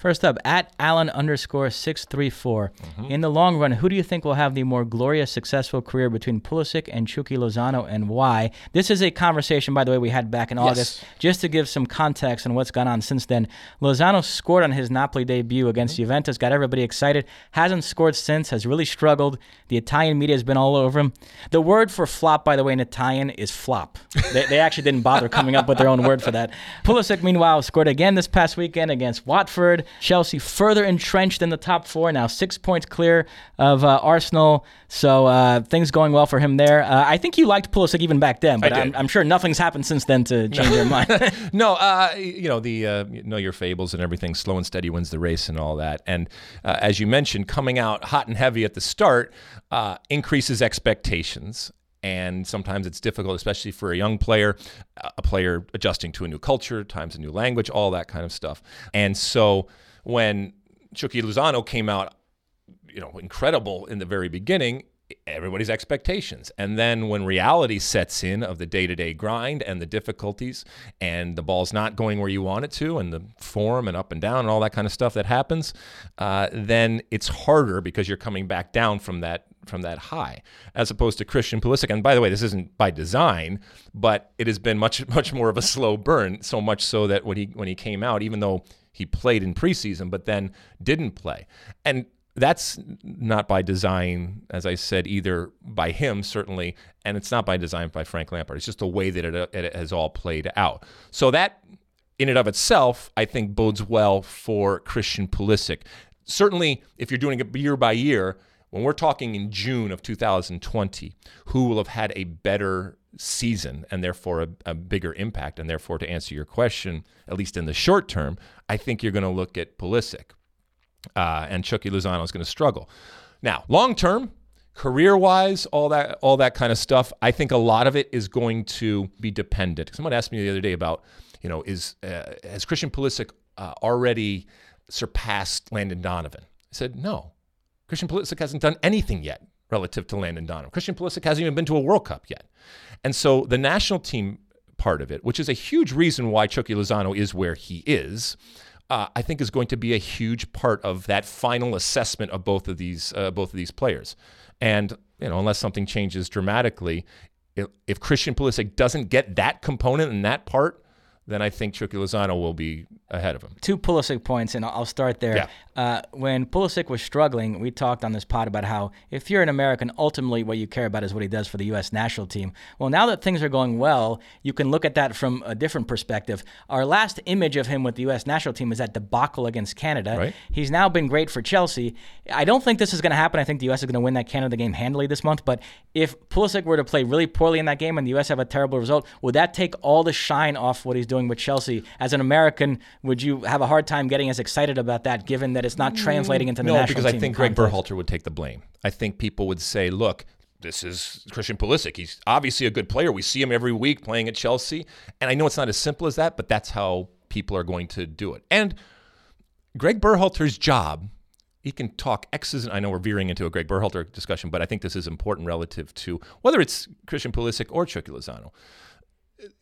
First up, at Allen underscore 634. Mm-hmm. In the long run, who do you think will have the more glorious, successful career between Pulisic and Chucky Lozano and why? This is a conversation, by the way, we had back in yes. August. Just to give some context on what's gone on since then, Lozano scored on his Napoli debut against mm-hmm. Juventus, got everybody excited. Hasn't scored since, has really struggled. The Italian media has been all over him. The word for flop, by the way, in Italian is flop. they, they actually didn't bother coming up with their own word for that. Pulisic, meanwhile, scored again this past weekend against Watford. Chelsea further entrenched in the top four, now six points clear of uh, Arsenal. So uh, things going well for him there. Uh, I think you liked Pulisic even back then, but I'm, I'm, sure nothing's happened since then to change your mind. no, uh, you know the uh, you know your fables and everything. Slow and steady wins the race and all that. And uh, as you mentioned, coming out hot and heavy at the start increases expectations and sometimes it's difficult, especially for a young player, a player adjusting to a new culture, times a new language, all that kind of stuff. And so when Chucky Lozano came out, you know, incredible in the very beginning, everybody's expectations. And then when reality sets in of the day to day grind and the difficulties and the ball's not going where you want it to and the form and up and down and all that kind of stuff that happens, uh, then it's harder because you're coming back down from that from that high as opposed to Christian Pulisic. And by the way, this isn't by design, but it has been much much more of a slow burn, so much so that when he when he came out, even though he played in preseason, but then didn't play. And that's not by design, as I said, either by him, certainly, and it's not by design by Frank Lampard. It's just the way that it, it has all played out. So that, in and of itself, I think bodes well for Christian Pulisic. Certainly, if you're doing it year by year, when we're talking in June of 2020, who will have had a better season and therefore a, a, bigger impact. And therefore, to answer your question, at least in the short term, I think you're going to look at Pulisic. Uh, and Chucky Lozano is going to struggle. Now, long term, career wise, all that all that kind of stuff, I think a lot of it is going to be dependent. Someone asked me the other day about, you know, is uh, has Christian Pulisic uh, already surpassed Landon Donovan? I said no. Christian Pulisic hasn't done anything yet relative to Landon Donovan. Christian Pulisic hasn't even been to a World Cup yet. And so the national team part of it, which is a huge reason why Chucky Lozano is where he is, uh, I think is going to be a huge part of that final assessment of both of these uh, both of these players. And you know, unless something changes dramatically, if, if Christian Pulisic doesn't get that component and that part, then I think Chucky Lozano will be ahead of him. Two Pulisic points, and I'll start there. Yeah. Uh, when Pulisic was struggling, we talked on this pod about how if you're an American, ultimately what you care about is what he does for the U.S. national team. Well, now that things are going well, you can look at that from a different perspective. Our last image of him with the U.S. national team is that debacle against Canada. Right. He's now been great for Chelsea. I don't think this is going to happen. I think the U.S. is going to win that Canada game handily this month. But if Pulisic were to play really poorly in that game and the U.S. have a terrible result, would that take all the shine off what he's doing with Chelsea? As an American, would you have a hard time getting as excited about that, given that it's not translating into the no, national because I think Greg Berhalter would take the blame. I think people would say, look, this is Christian Pulisic. He's obviously a good player. We see him every week playing at Chelsea. And I know it's not as simple as that, but that's how people are going to do it. And Greg Berhalter's job, he can talk X's. And I know we're veering into a Greg Berhalter discussion, but I think this is important relative to whether it's Christian Pulisic or Chucky Lozano.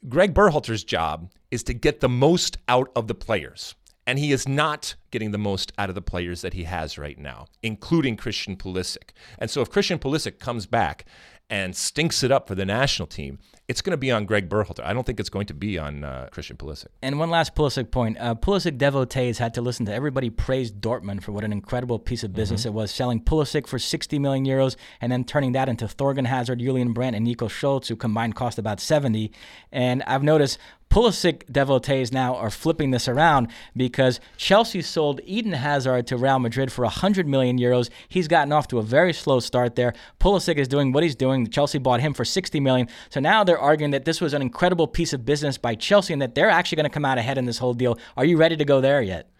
Greg Berhalter's job is to get the most out of the players. And he is not getting the most out of the players that he has right now, including Christian Pulisic. And so if Christian Pulisic comes back and stinks it up for the national team, it's going to be on Greg Berhalter. I don't think it's going to be on uh, Christian Pulisic. And one last Pulisic point. Uh, Pulisic devotees had to listen to everybody praise Dortmund for what an incredible piece of business mm-hmm. it was, selling Pulisic for 60 million euros and then turning that into Thorgan Hazard, Julian Brandt, and Nico Schulz, who combined cost about 70. And I've noticed Pulisic devotees now are flipping this around because Chelsea sold Eden Hazard to Real Madrid for 100 million euros. He's gotten off to a very slow start there. Pulisic is doing what he's doing. Chelsea bought him for 60 million. So now they're arguing that this was an incredible piece of business by Chelsea and that they're actually going to come out ahead in this whole deal. Are you ready to go there yet?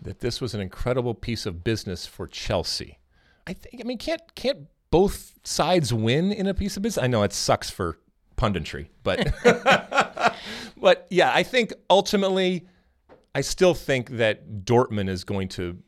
That this was an incredible piece of business for Chelsea. I think. I mean, can't can't both sides win in a piece of business? I know it sucks for punditry, but but yeah, I think ultimately, I still think that Dortmund is going to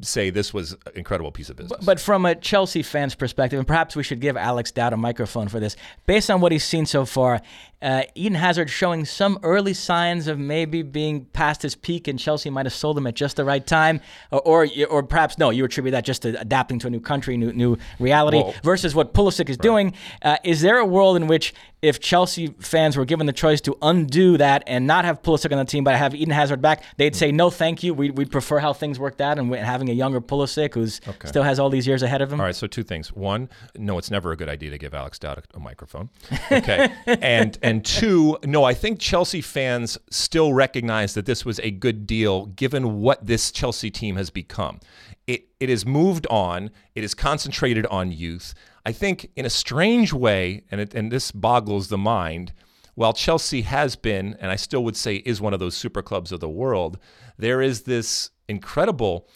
say this was an incredible piece of business. But, but, from a Chelsea fan's perspective, and perhaps we should give Alex Dowd a microphone for this, based on what he's seen so far, uh, Eden Hazard showing some early signs of maybe being past his peak, and Chelsea might have sold him at just the right time, or or, or perhaps no, you attribute that just to adapting to a new country, new new reality, well, versus what Pulisic is right. doing. Uh, is there a world in which if Chelsea fans were given the choice to undo that and not have Pulisic on the team, but have Eden Hazard back, they'd say no, thank you. We we prefer how things worked out and having a younger Pulisic who's okay. still has all these years ahead of him. All right, so two things. One, no, it's never a good idea to give Alex Dowd a, a microphone. Okay, and and and two, no, I think Chelsea fans still recognize that this was a good deal given what this Chelsea team has become. It, it has moved on, it is concentrated on youth. I think, in a strange way, and, it, and this boggles the mind, while Chelsea has been, and I still would say is one of those super clubs of the world, there is this incredible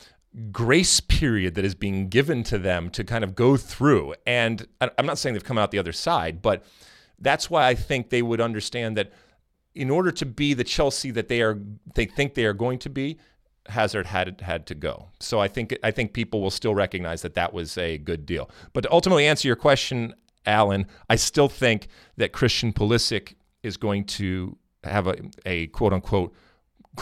grace period that is being given to them to kind of go through. And I'm not saying they've come out the other side, but that's why I think they would understand that in order to be the Chelsea that they are they think they are going to be, Hazard had had to go. So I think I think people will still recognize that that was a good deal. But to ultimately answer your question, Alan, I still think that Christian Pulisic is going to have a, a quote unquote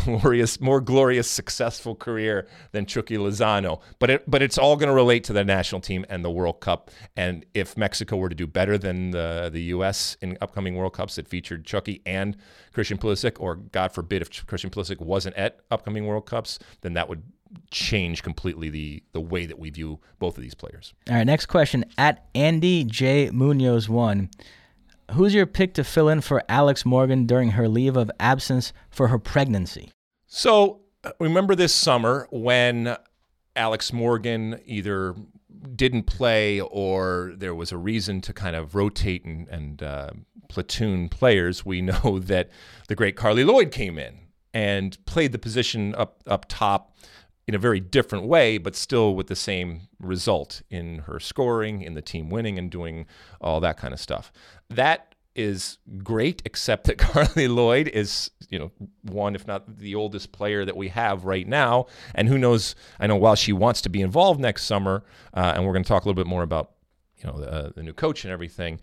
glorious, more glorious, successful career than Chucky Lozano. But it, but it's all going to relate to the national team and the World Cup. And if Mexico were to do better than the the U.S. in upcoming World Cups that featured Chucky and Christian Pulisic, or God forbid if Christian Pulisic wasn't at upcoming World Cups, then that would change completely the the way that we view both of these players. All right, next question at Andy J Munoz one. Who's your pick to fill in for Alex Morgan during her leave of absence for her pregnancy? So, uh, remember this summer when Alex Morgan either didn't play or there was a reason to kind of rotate and, and uh, platoon players, we know that the great Carli Lloyd came in and played the position up up top in a very different way, but still with the same result in her scoring, in the team winning, and doing all that kind of stuff. That is great, except that Carli Lloyd is, you know, one, if not the oldest player that we have right now. And who knows, I know while she wants to be involved next summer, uh, and we're going to talk a little bit more about, you know, the, the new coach and everything,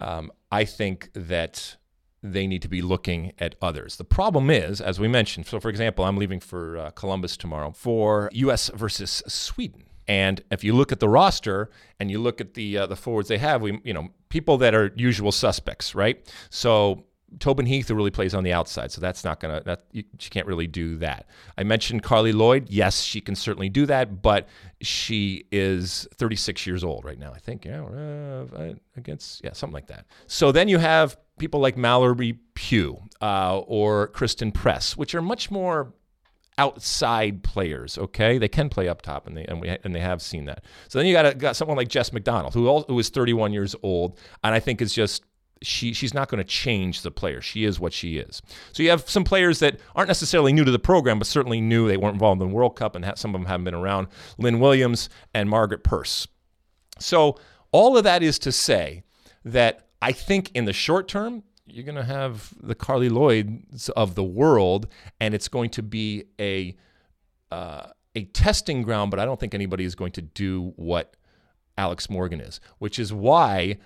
um, I think that they need to be looking at others. The problem is, as we mentioned, so for example, I'm leaving for uh, Columbus tomorrow for U.S. versus Sweden. And if you look at the roster and you look at the uh, the forwards they have, we you know people that are usual suspects, right? So Tobin Heath who really plays on the outside, so that's not gonna that you, she can't really do that. I mentioned Carli Lloyd. Yes, she can certainly do that, but she is 36 years old right now. I think yeah, uh, against yeah something like that. So then you have people like Mallory Pugh uh, or Christen Press, which are much more outside players. Okay, they can play up top, and they and we and they have seen that. So then you got got someone like Jess McDonald, who all, who is 31 years old, and I think is just she she's not going to change the player. She is what she is. So you have some players that aren't necessarily new to the program, but certainly new. They weren't involved in the World Cup, and some of them haven't been around. Lynn Williams and Margaret Purce. So all of that is to say that I think in the short term, you're going to have the Carli Lloyds of the world, and it's going to be a uh, a testing ground. But I don't think anybody is going to do what Alex Morgan is, which is why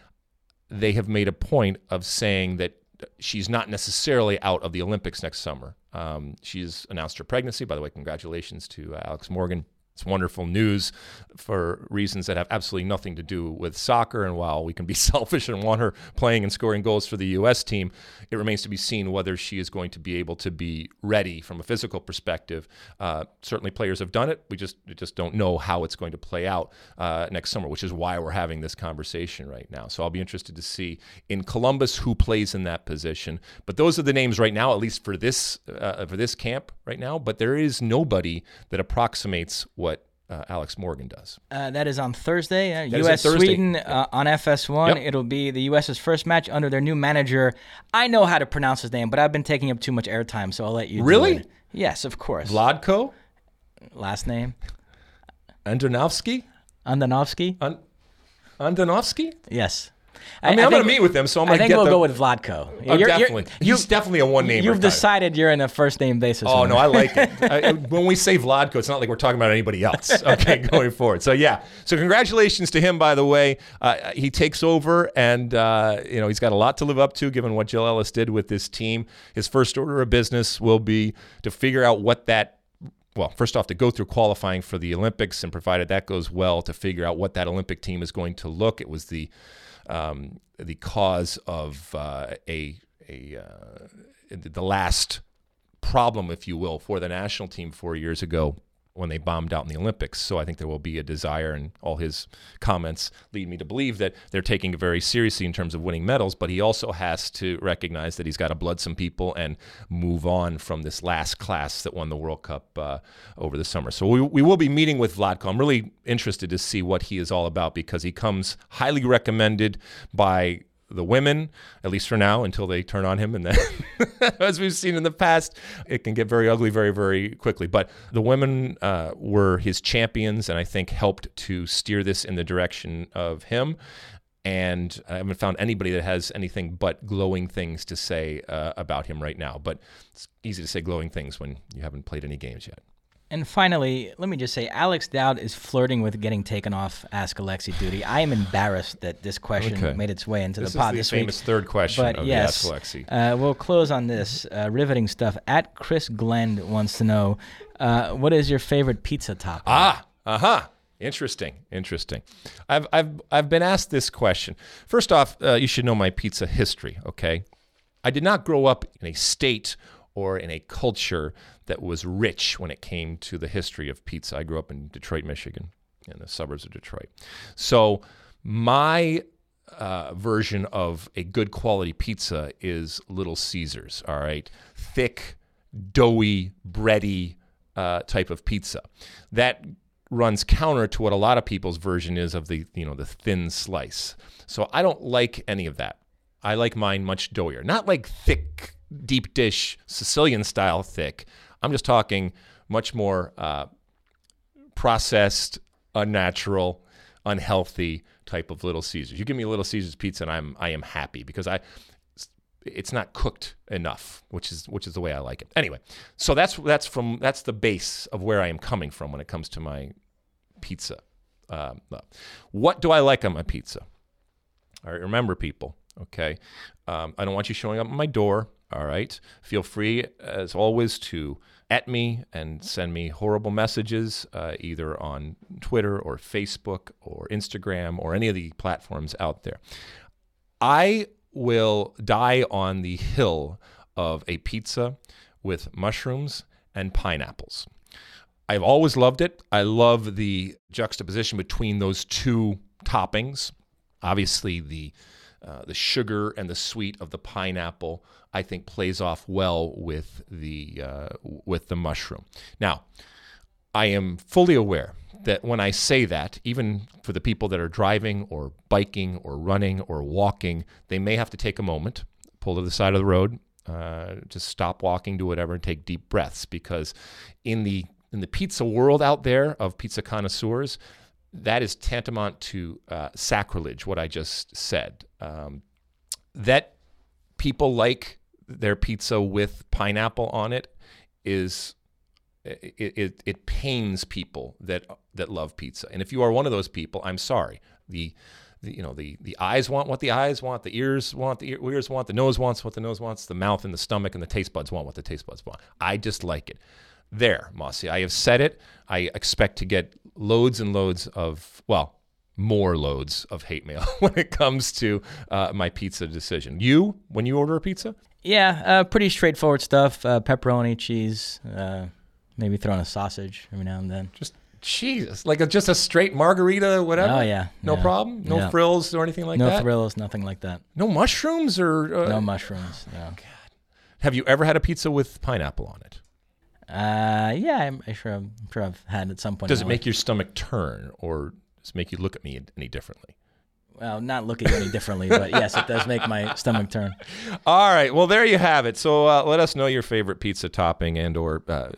they have made a point of saying that she's not necessarily out of the Olympics next summer. Um, she's announced her pregnancy. By the way, congratulations to uh, Alex Morgan. It's wonderful news for reasons that have absolutely nothing to do with soccer. And while we can be selfish and want her playing and scoring goals for the U.S. team, it remains to be seen whether she is going to be able to be ready from a physical perspective. Uh, certainly, players have done it. We just we just don't know how it's going to play out uh, next summer, which is why we're having this conversation right now. So I'll be interested to see in Columbus who plays in that position. But those are the names right now, at least for this uh, for this camp right now. But there is nobody that approximates what uh, Alex Morgan does. Uh, that is on Thursday. Uh, U.S. Thursday. Sweden uh, on FS1. Yep. It'll be the U.S.'s first match under their new manager. I know how to pronounce his name, but I've been taking up too much airtime, so I'll let you. do Really? Yes, of course. Vlatko Last name Andonovski. Andonovski. An- Andonovski? Yes. I mean, I am going to meet with them, so I'm I going to think get we'll the, go with Vlatko. Oh, definitely. He's definitely a one-name. You've decided you're in a first name basis. Oh no. I like it. I, when we say Vlatko, it's not like we're talking about anybody else. Okay, going forward. So yeah. So congratulations to him, by the way. Uh, he takes over, and uh, you know he's got a lot to live up to, given what Jill Ellis did with this team. His first order of business will be to figure out what that. Well, first off, to go through qualifying for the Olympics, and provided that goes well, to figure out what that Olympic team is going to look. It was the um, the cause of uh, a a uh, the last problem, if you will, for the national team four years ago when they bombed out in the Olympics. So I think there will be a desire, and all his comments lead me to believe that they're taking it very seriously in terms of winning medals. But he also has to recognize that he's got to blood some people and move on from this last class that won the World Cup uh, over the summer. So we, we will be meeting with Vlatko. I'm really interested to see what he is all about because he comes highly recommended by the women, at least for now, until they turn on him. And then, as we've seen in the past, it can get very ugly very, very quickly. But the women uh, were his champions and I think helped to steer this in the direction of him. And I haven't found anybody that has anything but glowing things to say uh, about him right now. But it's easy to say glowing things when you haven't played any games yet. And finally, let me just say, Alex Dowd is flirting with getting taken off Ask Alexi duty. I am embarrassed that this question Okay. made its way into This the is pod the this famous week. third question But of yes, the Ask Alexi. Uh, we'll close on this uh, riveting stuff. At Chris Glenn wants to know, uh, what is your favorite pizza topping? Ah, uh huh. Interesting, interesting. I've I've I've been asked this question. First off, uh, you should know my pizza history. Okay, I did not grow up in a state or in a culture that was rich when it came to the history of pizza. I grew up in Detroit, Michigan, in the suburbs of Detroit. So my uh, version of a good quality pizza is Little Caesars. All right, thick, doughy, bready uh, type of pizza. That runs counter to what a lot of people's version is of the you know the thin slice. So I don't like any of that. I like mine much doughier, not like thick, deep dish Sicilian style thick. I'm just talking much more uh, processed, unnatural, unhealthy type of Little Caesars. You give me a Little Caesars pizza, and I'm I am happy because I it's not cooked enough, which is which is the way I like it. Anyway, so that's that's from that's the base of where I am coming from when it comes to my pizza. Um, uh, what do I like on my pizza? All right, remember, people. Okay, um, I don't want you showing up at my door. All right, feel free as always to at me and send me horrible messages uh, either on Twitter or Facebook or Instagram or any of the platforms out there. I will die on the hill of a pizza with mushrooms and pineapples. I've always loved it. I love the juxtaposition between those two toppings. Obviously, the uh, the sugar and the sweet of the pineapple, I think, plays off well with the uh, with the mushroom. Now, I am fully aware that when I say that, even for the people that are driving or biking or running or walking, they may have to take a moment, pull to the side of the road, uh, just stop walking, do whatever, and take deep breaths. Because in the in the pizza world out there of pizza connoisseurs, that is tantamount to uh, sacrilege. What I just said. Um, that people like their pizza with pineapple on it is it, it, it pains people that that love pizza. And if you are one of those people, I'm sorry. The, the you know the the eyes want what the eyes want, the ears want the ears want, the nose wants what the nose wants, the mouth and the stomach and the taste buds want what the taste buds want. I just like it. there, Mosse. I have said it. I expect to get loads and loads of, well, more loads of hate mail when it comes to uh, my pizza decision. You, when you order a pizza? Yeah, uh, pretty straightforward stuff. Uh, pepperoni, cheese, uh, maybe throw in a sausage every now and then. Just Jesus, like a, just a straight margherita, whatever. Oh yeah, no yeah. problem. No Yeah. frills or anything like that? no frills, nothing like that. No mushrooms or. Uh, No mushrooms. No. Have you ever had a pizza with pineapple on it? Uh, yeah, I'm, I'm sure. I'm sure I've had at some point. Does it make your stomach turn, or does it make you look at me any differently? Well, not looking any differently, but yes, it does make my stomach turn. All right. Well, there you have it. So uh, let us know your favorite pizza topping and or uh,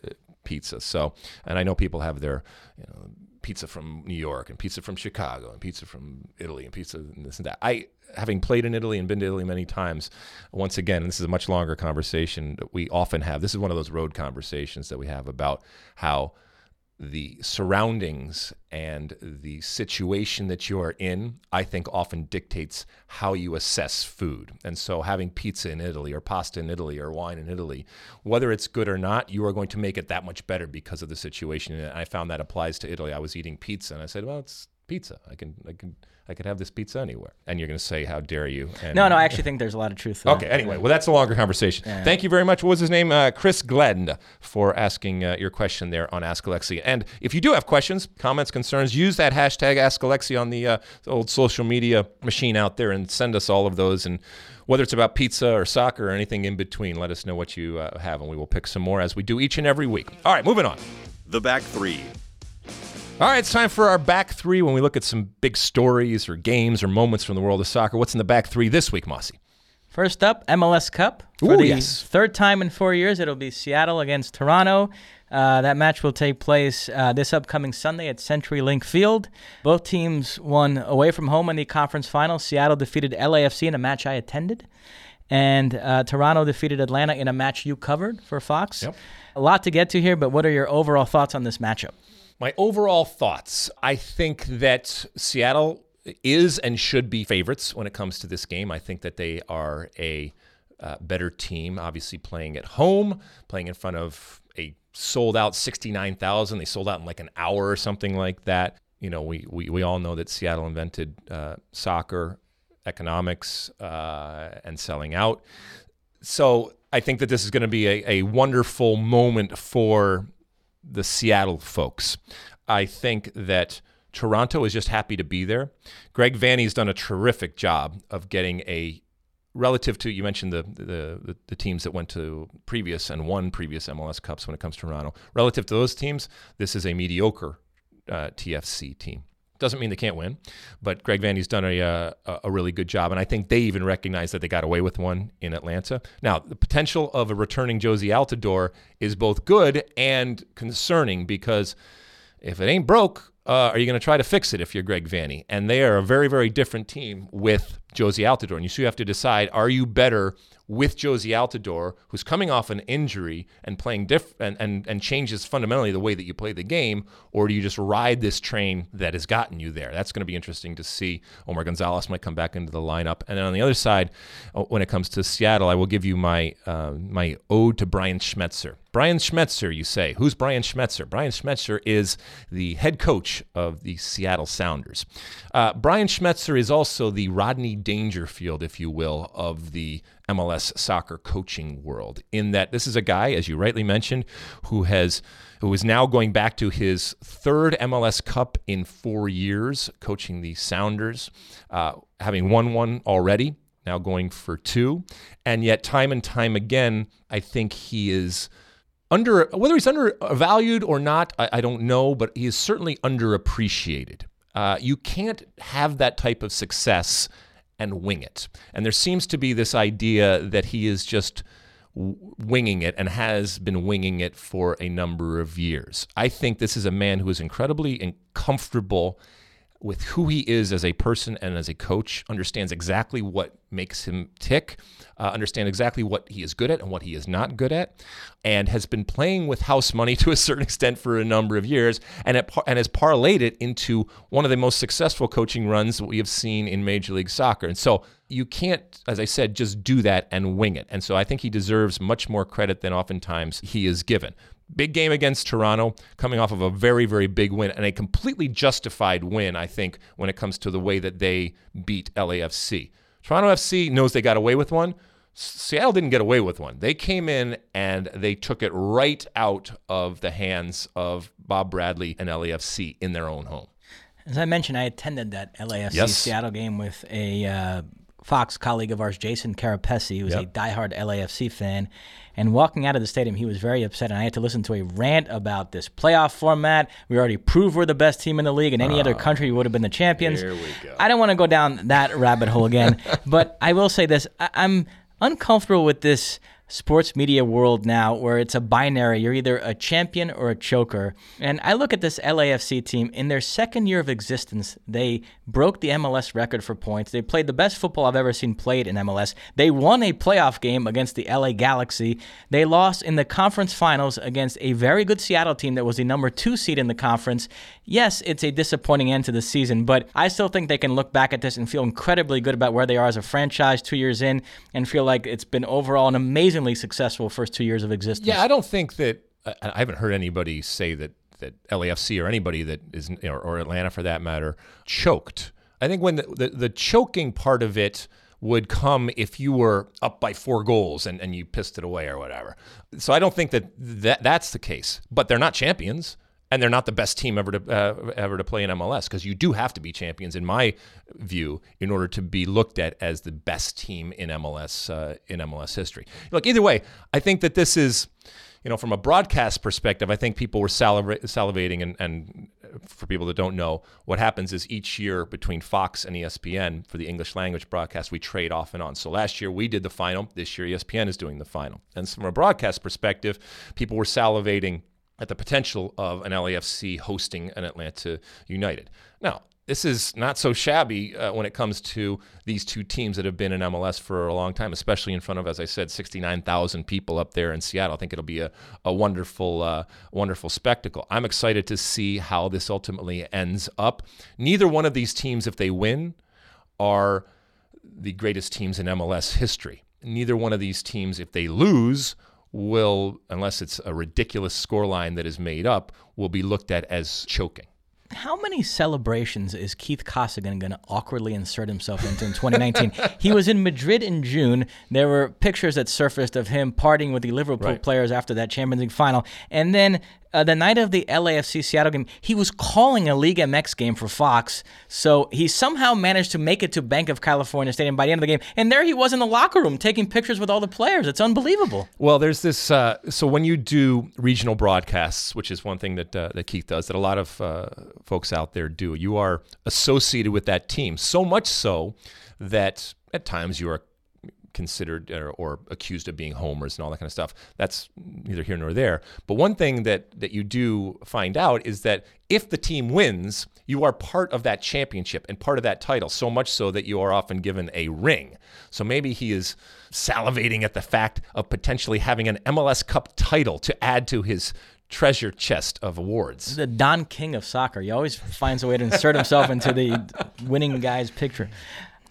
pizza. So, and I know people have their you know, pizza from New York and pizza from Chicago and pizza from Italy and pizza and this and that. I, having played in Italy and been to Italy many times, once again, this is a much longer conversation that we often have. This is one of those road conversations that we have about how the surroundings and the situation that you are in, I think often dictates how you assess food. And so, having pizza in Italy, or pasta in Italy, or wine in Italy, whether it's good or not, you are going to make it that much better because of the situation. And I found that applies to Italy. I was eating pizza, and I said, "Well, it's pizza. I can, I can, I could have this pizza anywhere." And you're going to say, "How dare you?" And No, no, I actually think there's a lot of truth. to that. Okay, anyway, well, that's a longer conversation. Thank you very much. What was his name? Uh, Chris Glenn for asking uh, your question there on Ask Alexi. And if you do have questions, comments, concerns, use that hashtag Ask Alexi on the, uh, the old social media machine out there and send us all of those. And whether it's about pizza or soccer or anything in between, let us know what you uh, have, and we will pick some more as we do each and every week. All right, moving on. The back three. All right, it's time for our back three when we look at some big stories or games or moments from the world of soccer. What's in the back three this week, Mosse? First up, MLS Cup. For Ooh, the yes. third time in four years, it'll be Seattle against Toronto. Uh, that match will take place uh, this upcoming Sunday at CenturyLink Field. Both teams won away from home in the conference final. Seattle defeated LAFC in a match I attended, and uh, Toronto defeated Atlanta in a match you covered for Fox. Yep. A lot to get to here, but what are your overall thoughts on this matchup? My overall thoughts I think that Seattle is and should be favorites when it comes to this game. I think that they are a uh, better team, obviously playing at home, playing in front of a sold out 69,000. They sold out in like an hour or something like that. You know, we, we, we all know that Seattle invented uh, soccer, economics, uh, and selling out. So I think that this is going to be a, a wonderful moment for the Seattle folks. I think that Toronto is just happy to be there. Greg Vanney's done a terrific job of getting a relative to you mentioned the, the the teams that went to previous and won previous MLS Cups when it comes to Toronto. Relative to those teams, this is a mediocre uh, TFC team. Doesn't mean they can't win, but Greg Vanney's done a, uh, a really good job, and I think they even recognize that they got away with one in Atlanta. Now, the potential of a returning Jozy Altidore is both good and concerning because if it ain't broke, uh, are you going to try to fix it if you're Greg Vanney? And they are a very, very different team with Jozy Altidore. And you so you have to decide: Are you better with Jozy Altidore, who's coming off an injury and playing diff and, and and changes fundamentally the way that you play the game, or do you just ride this train that has gotten you there? That's going to be interesting to see. Omar Gonzalez might come back into the lineup, and then on the other side, uh, when it comes to Seattle, I will give you my uh, my ode to Brian Schmetzer. Brian Schmetzer, you say. Who's Brian Schmetzer? Brian Schmetzer is the head coach of the Seattle Sounders. Uh, Brian Schmetzer is also the Rodney Dangerfield, if you will, of the MLS soccer coaching world, in that this is a guy, as you rightly mentioned, who has who is now going back to his third MLS Cup in four years, coaching the Sounders, uh, having won one already, now going for two. And yet, time and time again, I think he is under whether he's undervalued or not, I, I don't know, but he is certainly underappreciated. Uh, you can't have that type of success and wing it. And there seems to be this idea that he is just winging it and has been winging it for a number of years. I think this is a man who is incredibly comfortable with who he is as a person and as a coach, understands exactly what makes him tick, uh, understand exactly what he is good at and what he is not good at, and has been playing with house money to a certain extent for a number of years, and it, and has parlayed it into one of the most successful coaching runs that we have seen in Major League Soccer. And so you can't, as I said, just do that and wing it. And so I think he deserves much more credit than oftentimes he is given. Big game against Toronto, coming off of a very, very big win and a completely justified win, I think, when it comes to the way that they beat LAFC. Toronto FC knows they got away with one. Seattle didn't get away with one. They came in and they took it right out of the hands of Bob Bradley and LAFC in their own home. As I mentioned, I attended that LAFC Yes. Seattle game with a uh, Fox colleague of ours, Jason Carapesi, who's was a diehard LAFC fan. And walking out of the stadium, he was very upset, and I had to listen to a rant about this playoff format. We already proved we're the best team in the league, and any other ah, country would have been the champions. Here we go. I don't want to go down that rabbit hole again, but I will say this: I- I'm uncomfortable with this sports media world now where it's a binary. You're either a champion or a choker. And I look at this LAFC team in their second year of existence, they broke the MLS record for points. They played the best football I've ever seen played in MLS. They won a playoff game against the LA Galaxy. They lost in the conference finals against a very good Seattle team that was the number two seed in the conference. Yes, it's a disappointing end to the season, but I still think they can look back at this and feel incredibly good about where they are as a franchise two years in and feel like it's been overall an amazingly successful first two years of existence. Yeah, I don't think that I haven't heard anybody say that that LAFC or anybody that is or, or Atlanta for that matter choked. I think when the, the, the choking part of it would come if you were up by four goals and, and you pissed it away or whatever. So I don't think that, that that's the case. But they're not champions and they're not the best team ever to uh, ever to play in MLS because you do have to be champions in my view in order to be looked at as the best team in MLS uh, in MLS history. Look, either way, I think that this is you know, from a broadcast perspective, I think people were saliva- salivating. And, and for people that don't know, what happens is each year between Fox and ESPN for the English language broadcast, we trade off and on. So last year we did the final. This year ESPN is doing the final. And from a broadcast perspective, people were salivating at the potential of an LAFC hosting an Atlanta United. Now, this is not so shabby uh, when it comes to these two teams that have been in MLS for a long time, especially in front of, as I said, 69,000 people up there in Seattle. I think it'll be a, a wonderful, uh, wonderful spectacle. I'm excited to see how this ultimately ends up. Neither one of these teams, if they win, are the greatest teams in MLS history. Neither one of these teams, if they lose, will, unless it's a ridiculous scoreline that is made up, will be looked at as choking. How many celebrations is Keith Costigan going to awkwardly insert himself into in 2019? he was in Madrid in June. There were pictures that surfaced of him partying with the Liverpool Right. players after that Champions League final. And then uh, the night of the LAFC Seattle game, he was calling a League MX game for Fox. So he somehow managed to make it to Banc of California Stadium by the end of the game. And there he was in the locker room taking pictures with all the players. It's unbelievable. Well, there's this. Uh, so when you do regional broadcasts, which is one thing that uh, that Keith does, that a lot of uh, folks out there do, you are associated with that team so much so that at times you are considered or, or accused of being homers and all that kind of stuff. That's neither here nor there. But one thing that that you do find out is that if the team wins, you are part of that championship and part of that title. So much so that you are often given a ring. So maybe he is salivating at the fact of potentially having an MLS Cup title to add to his treasure chest of awards. The Don King of soccer. He always finds a way to insert himself into the winning guy's picture.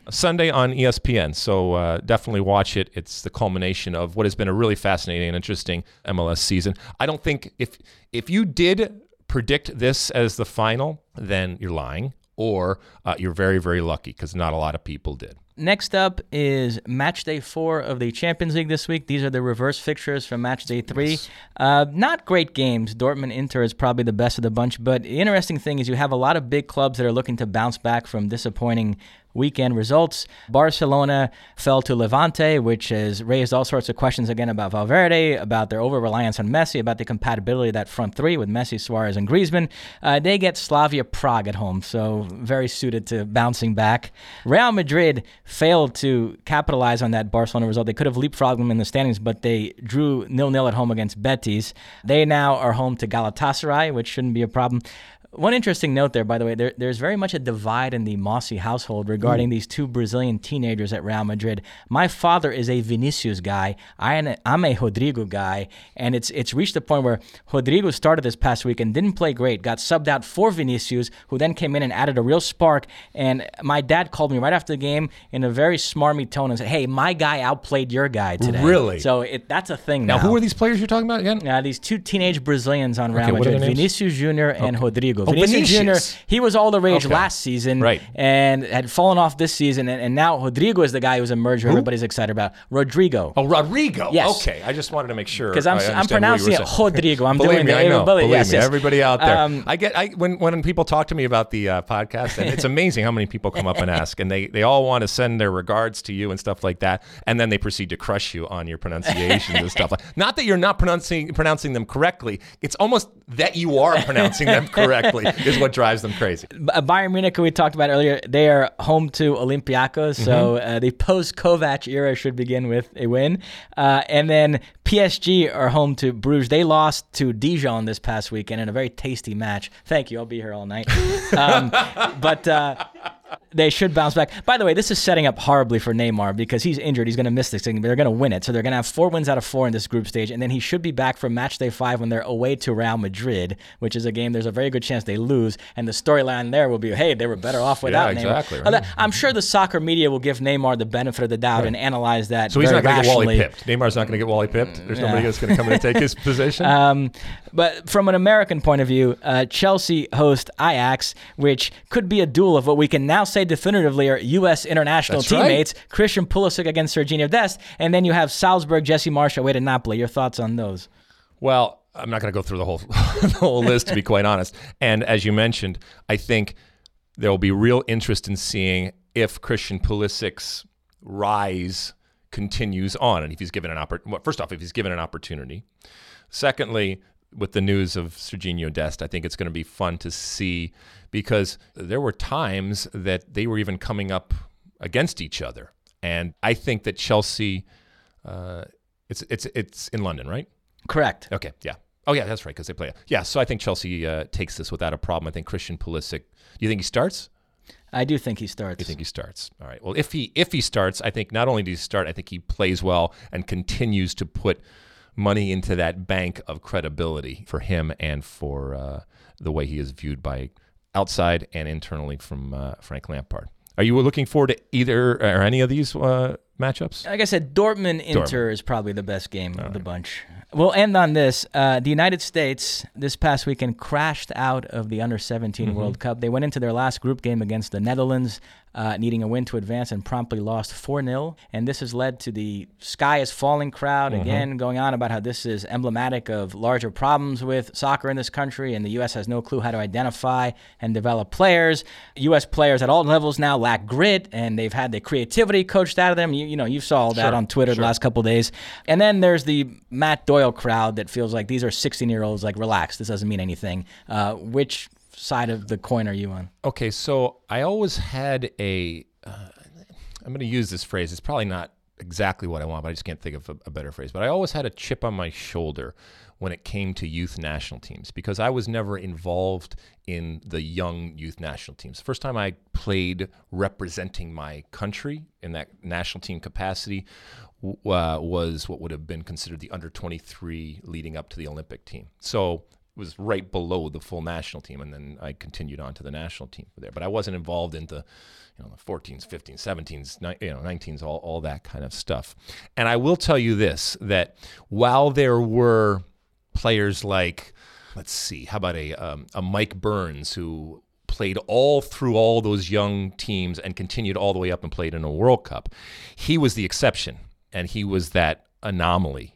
Sunday on ESPN. So uh, definitely watch it. It's the culmination of what has been a really fascinating and interesting MLS season. I don't think if if you did predict this as the final, then you're lying, or uh, you're very very lucky because not a lot of people did. Next up is match day four of the Champions League this week. These are the reverse fixtures from match day three. Uh, not great games. Dortmund Inter is probably the best of the bunch, but the interesting thing is you have a lot of big clubs that are looking to bounce back from disappointing weekend results. Barcelona fell to Levante, which has raised all sorts of questions again about Valverde, about their over reliance on Messi, about the compatibility of that front three with Messi, Suarez, and Griezmann. Uh, they get Slavia Prague at home, so very suited to bouncing back. Real Madrid failed to capitalize on that Barcelona result. They could have leapfrogged them in the standings, but they drew nil nil at home against Betis. They now are home to Galatasaray, which shouldn't be a problem. One interesting note there, by the way, there, there's very much a divide in the Mosse household regarding Mm. these two Brazilian teenagers at Real Madrid. My father is a Vinicius guy. I am a, I'm a Rodrygo guy, and it's it's reached the point where Rodrygo started this past week and didn't play great. Got subbed out for Vinicius, who then came in and added a real spark. And my dad called me right after the game in a very smarmy tone and said, "Hey, my guy outplayed your guy today." Really? So it, that's a thing now. Now, who are these players you're talking about again? Uh, these two teenage Brazilians on Real Okay, Madrid. Vinicius Junior and Rodrygo. Oh, Vinicius, Vinicius. Junior, he was all the rage Okay. last season, Right. And had fallen off this season, and, and now Rodrygo is the guy who's emerged. Who everybody's excited about Rodrygo. Oh, Rodrygo. Yes. Okay, I just wanted to make sure. Because I'm, I'm understand what you pronouncing it. Rodrygo. I'm doing me, the I know. believe, Believe yes, me, yes. everybody out there. Um, I get I when when people talk to me about the uh, podcast, and it's amazing how many people come up and ask, and they they all want to send their regards to you and stuff like that, and then they proceed to crush you on your pronunciations and stuff like. Not that you're not pronouncing pronouncing them correctly. It's almost that you are pronouncing them correctly is what drives them crazy. Uh, Bayern Munich, we talked about earlier, they are home to Olympiacos, so Mm-hmm. uh, the post-Kovac era should begin with a win. Uh, and then PSG are home to Bruges. They lost to Dijon this past weekend in a very tasty match. Thank you. I'll be here all night. um, but. Uh, they should bounce back. By the way, this is setting up horribly for Neymar because he's injured. He's going to miss this thing, but they're going to win it. So they're going to have four wins out of four in this group stage, and then he should be back for match day five when they're away to Real Madrid, which is a game there's a very good chance they lose. And the storyline there will be, hey, they were better off without yeah, exactly, Neymar. right. I'm sure the soccer media will give Neymar the benefit of the doubt and analyze that. So he's not going to get Wally pipped. Neymar's not going to get Wally pipped. There's nobody that's going to come in and take his position. Um, but from an American point of view, uh, Chelsea host Ajax, which could be a duel of what we can now say definitively are U.S. international That's right. teammates. Christian Pulisic against Sergiño Dest, and then you have Salzburg, Jesse Marsch away to Napoli. Your thoughts on those? Well, I'm not going to go through the whole the whole list to be quite honest. And as you mentioned, I think there will be real interest in seeing if Christian Pulisic's rise continues on, and if he's given an opportunity. Well, first off, if he's given an opportunity. Secondly, with the news of Sergiño Dest, I think it's going to be fun to see because there were times that they were even coming up against each other, and I think that Chelsea. Uh, it's it's it's in London, right? Correct. Okay, yeah. Oh, yeah, that's right, because they play. Yeah, so I think Chelsea uh, takes this without a problem. I think Christian Pulisic. Do you think he starts? I do think he starts. You think he starts? All right. Well, if he if he starts, I think not only does he start, I think he plays well and continues to put money into that bank of credibility for him and for uh, the way he is viewed by outside and internally from uh, Frank Lampard. Are you looking forward to either or any of these uh, matchups? Like I said, Dortmund Inter is probably the best game of the bunch. We'll end on this. Uh, the United States this past weekend crashed out of the Under 17 World Cup. They went into their last group game against the Netherlands, uh, needing a win to advance, and promptly lost 4 0. And this has led to the sky is falling crowd again going on about how this is emblematic of larger problems with soccer in this country, and the U.S. has no clue how to identify and develop players. U.S. players at all levels now lack grit, and they've had the creativity coached out of them. You, you know, you saw all that Sure, on Twitter the last couple days. And then there's the Matt Doyle crowd that feels like these are 16 year olds, like, relax, this doesn't mean anything. Uh, which side of the coin are you on? Okay, so I always had a. Uh, I'm going to use this phrase. It's probably not exactly what I want, but I just can't think of a, a better phrase. But I always had a chip on my shoulder when it came to youth national teams because I was never involved in the young youth national teams. First time I played representing my country in that national team capacity uh, was what would have been considered the under 23 leading up to the Olympic team. So was right below the full national team, and then I continued on to the national team there. But I wasn't involved in the, you know, the 14s, 15s, 17s, ni- you know, 19s, all, all that kind of stuff. And I will tell you this: that while there were players like, let's see, how about a um, a Mike Burns who played all through all those young teams and continued all the way up and played in a World Cup. He was the exception, and he was that anomaly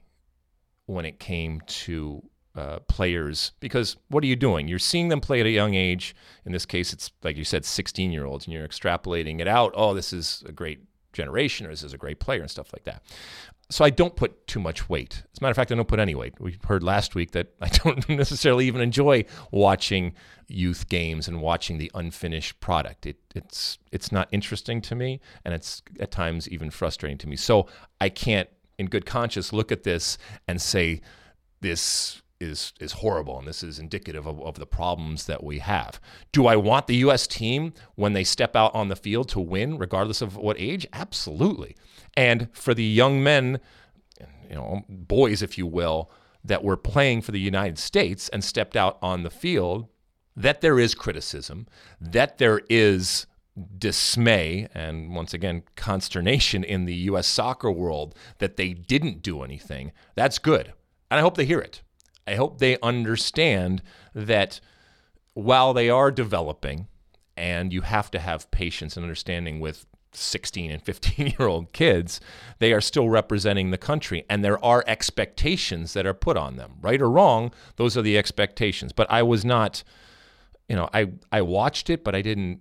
when it came to uh, players because what are you doing? You're seeing them play at a young age. In this case, it's like you said, 16 year olds, and you're extrapolating it out. Oh, this is a great generation, or this is a great player, and stuff like that. So I don't put too much weight. As a matter of fact, I don't put any weight. We heard last week that I don't necessarily even enjoy watching youth games and watching the unfinished product. It, it's it's not interesting to me, and it's at times even frustrating to me. So I can't, in good conscience, look at this and say this is is horrible, and this is indicative of, of the problems that we have. Do I want the U.S. team when they step out on the field to win, regardless of what age? Absolutely. And for the young men, you know, boys, if you will, that were playing for the United States and stepped out on the field, that there is criticism, that there is dismay and once again consternation in the US soccer world that they didn't do anything. That's good. And I hope they hear it. I hope they understand that while they are developing, and you have to have patience and understanding with 16 and 15 year old kids, they are still representing the country. And there are expectations that are put on them. Right or wrong, those are the expectations. But I was not, you know, I, I watched it, but I didn't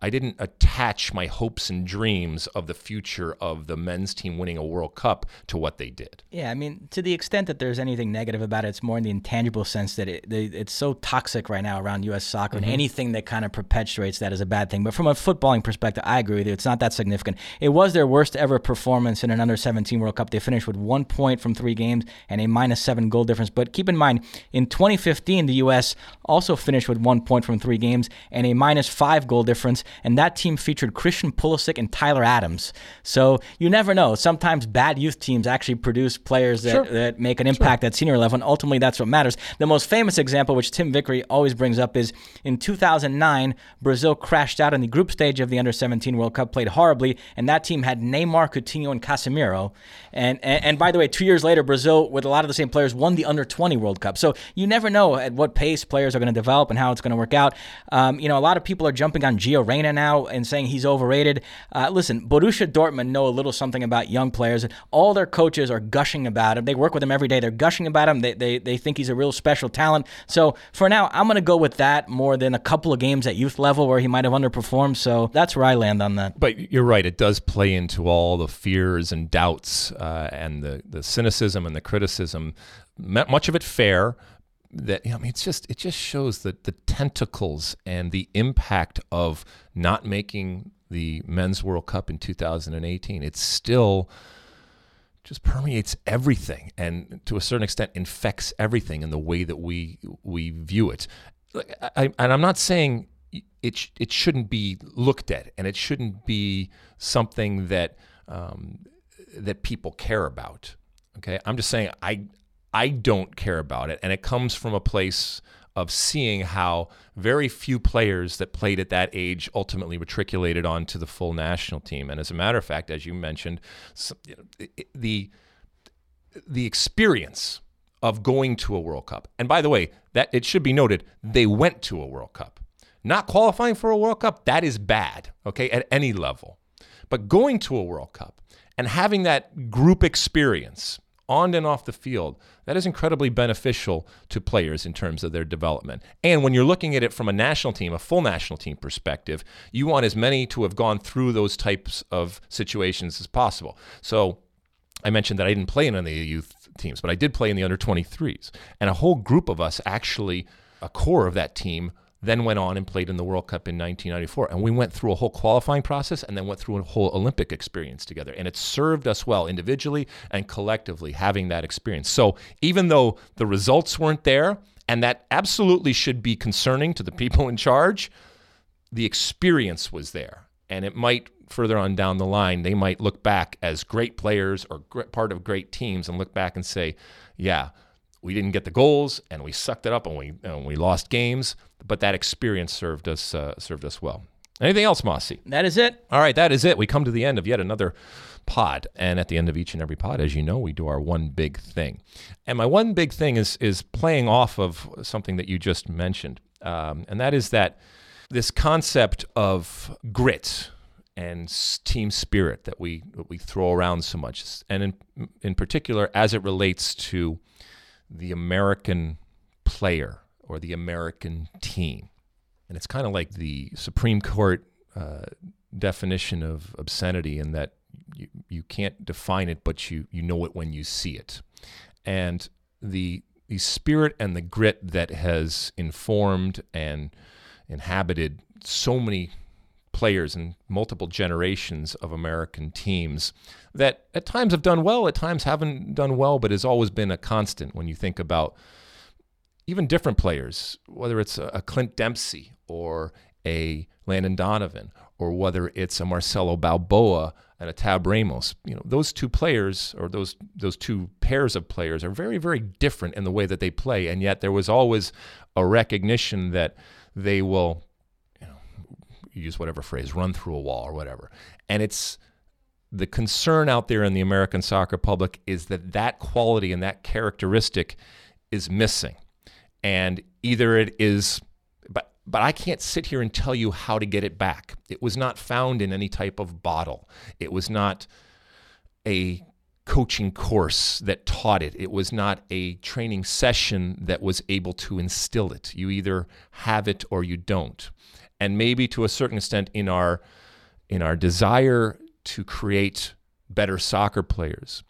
I didn't attach my hopes and dreams of the future of the men's team winning a World Cup to what they did. Yeah, I mean, to the extent that there's anything negative about it, it's more in the intangible sense that it, it's so toxic right now around U.S. soccer, mm-hmm. and anything that kind of perpetuates that is a bad thing. But from a footballing perspective, I agree with you. It's not that significant. It was their worst ever performance in an under 17 World Cup. They finished with one point from three games and a minus seven goal difference. But keep in mind, in 2015, the U.S. also finished with one point from three games and a minus five goal difference and that team featured Christian Pulisic and Tyler Adams. So you never know. Sometimes bad youth teams actually produce players that, sure. that make an impact sure. at senior level, and ultimately that's what matters. The most famous example, which Tim Vickery always brings up, is in 2009, Brazil crashed out in the group stage of the Under 17 World Cup, played horribly, and that team had Neymar, Coutinho, and Casemiro. And, and, and by the way, two years later, Brazil, with a lot of the same players, won the Under 20 World Cup. So you never know at what pace players are going to develop and how it's going to work out. Um, you know, a lot of people are jumping on Gio Reyna now and saying he's overrated. Uh, listen, Borussia Dortmund know a little something about young players. All their coaches are gushing about him. They work with him every day. They're gushing about him. They, they, they think he's a real special talent. So for now, I'm going to go with that more than a couple of games at youth level where he might have underperformed. So that's where I land on that. But you're right. It does play into all the fears and doubts uh, and the, the cynicism and the criticism. Much of it fair, that I mean, it's just it just shows that the tentacles and the impact of not making the men's World Cup in 2018. It's still just permeates everything, and to a certain extent infects everything in the way that we we view it. I, and I'm not saying it it shouldn't be looked at, and it shouldn't be something that um, that people care about. Okay, I'm just saying I I don't care about it. And it comes from a place of seeing how very few players that played at that age ultimately matriculated onto the full national team. And as a matter of fact, as you mentioned, the the experience of going to a World Cup. And by the way, that it should be noted, they went to a World Cup. Not qualifying for a World Cup, that is bad, okay, at any level. But going to a World Cup and having that group experience on and off the field, that is incredibly beneficial to players in terms of their development. And when you're looking at it from a national team, a full national team perspective, you want as many to have gone through those types of situations as possible. So I mentioned that I didn't play in any of the youth teams, but I did play in the under 23s. And a whole group of us actually, a core of that team, then went on and played in the World Cup in 1994. And we went through a whole qualifying process and then went through a whole Olympic experience together. And it served us well individually and collectively having that experience. So even though the results weren't there, and that absolutely should be concerning to the people in charge, the experience was there. And it might further on down the line, they might look back as great players or part of great teams and look back and say, yeah, we didn't get the goals and we sucked it up and we and we lost games, but that experience served us uh, served us well. Anything else, Mosse? That is it. All right, that is it. We come to the end of yet another pod, and at the end of each and every pod, as you know, we do our one big thing. And my one big thing is is playing off of something that you just mentioned, um, and that is that this concept of grit and team spirit that we that we throw around so much, and in in particular as it relates to the American player or the American team. And it's kind of like the Supreme Court uh, definition of obscenity in that you, you can't define it, but you, you know it when you see it. And the, the spirit and the grit that has informed and inhabited so many players and multiple generations of American teams that at times have done well, at times haven't done well, but has always been a constant when you think about even different players, whether it's a Clint Dempsey or a Landon Donovan, or whether it's a Marcelo Balboa and a Tab Ramos, you know, those two players or those those two pairs of players are very, very different in the way that they play. And yet there was always a recognition that they will, you know, use whatever phrase, run through a wall or whatever. And it's the concern out there in the American soccer public is that that quality and that characteristic is missing. And either it is but but I can't sit here and tell you how to get it back. It was not found in any type of bottle. It was not a coaching course that taught it. It was not a training session that was able to instill it. You either have it or you don't. And maybe to a certain extent in our in our desire to create better soccer players.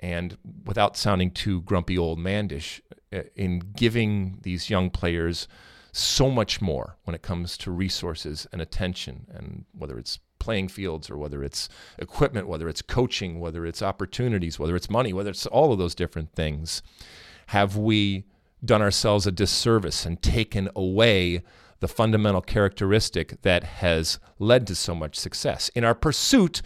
And without sounding too grumpy old mandish, Uh, in giving these young players so much more when it comes to resources and attention, and whether it's playing fields or whether it's equipment, whether it's coaching, whether it's opportunities, whether it's money, whether it's all of those different things, have we done ourselves a disservice and taken away the fundamental characteristic that has led to so much success. In our pursuit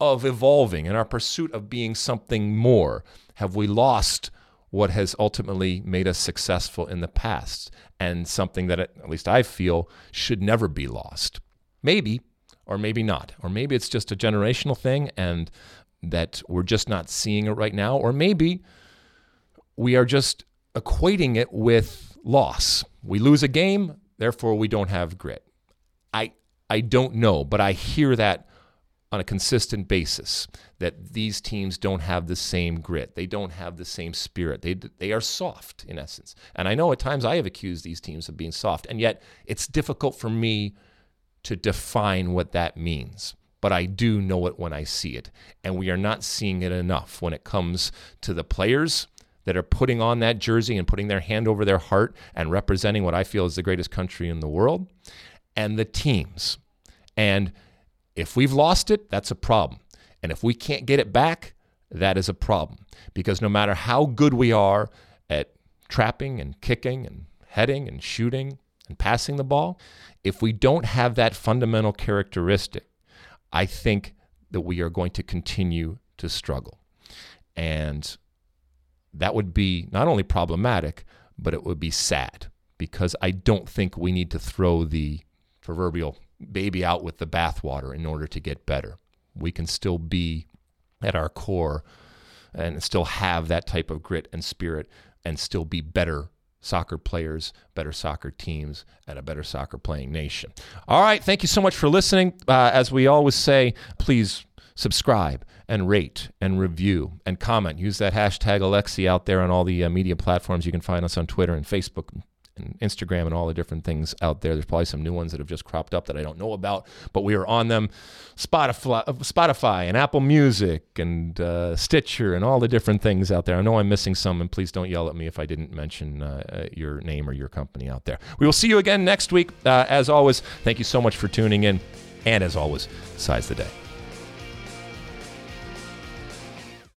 of evolving, in our pursuit of being something more, have we lost what has ultimately made us successful in the past and something that, at least I feel, should never be lost? Maybe, or maybe not. Or maybe it's just a generational thing and that we're just not seeing it right now. Or maybe we are just equating it with loss. We lose a game, therefore we don't have grit. I I don't know, but I hear that on a consistent basis that these teams don't have the same grit. They don't have the same spirit. They they are soft in essence. And I know at times I have accused these teams of being soft, and yet it's difficult for me to define what that means. But I do know it when I see it. And we are not seeing it enough when it comes to the players that are putting on that jersey and putting their hand over their heart and representing what I feel is the greatest country in the world, and the teams. And if we've lost it, that's a problem. And if we can't get it back, that is a problem. Because no matter how good we are at trapping and kicking and heading and shooting and passing the ball, if we don't have that fundamental characteristic, I think that we are going to continue to struggle. And that would be not only problematic, but it would be sad because I don't think we need to throw the proverbial baby out with the bathwater in order to get better. We can still be at our core and still have that type of grit and spirit and still be better soccer players, better soccer teams, and a better soccer playing nation. All right. Thank you so much for listening. Uh, as we always say, please subscribe and rate and review and comment. Use that hashtag Alexi out there on all the uh, media platforms. You can find us on Twitter and Facebook and Instagram and all the different things out there. There's probably some new ones that have just cropped up that I don't know about, but we are on them. Spotify, uh, Spotify and Apple Music and uh, Stitcher and all the different things out there. I know I'm missing some, and please don't yell at me if I didn't mention uh, uh your name or your company out there. We will see you again next week. Uh, as always, thank you so much for tuning in. And as always, size the day.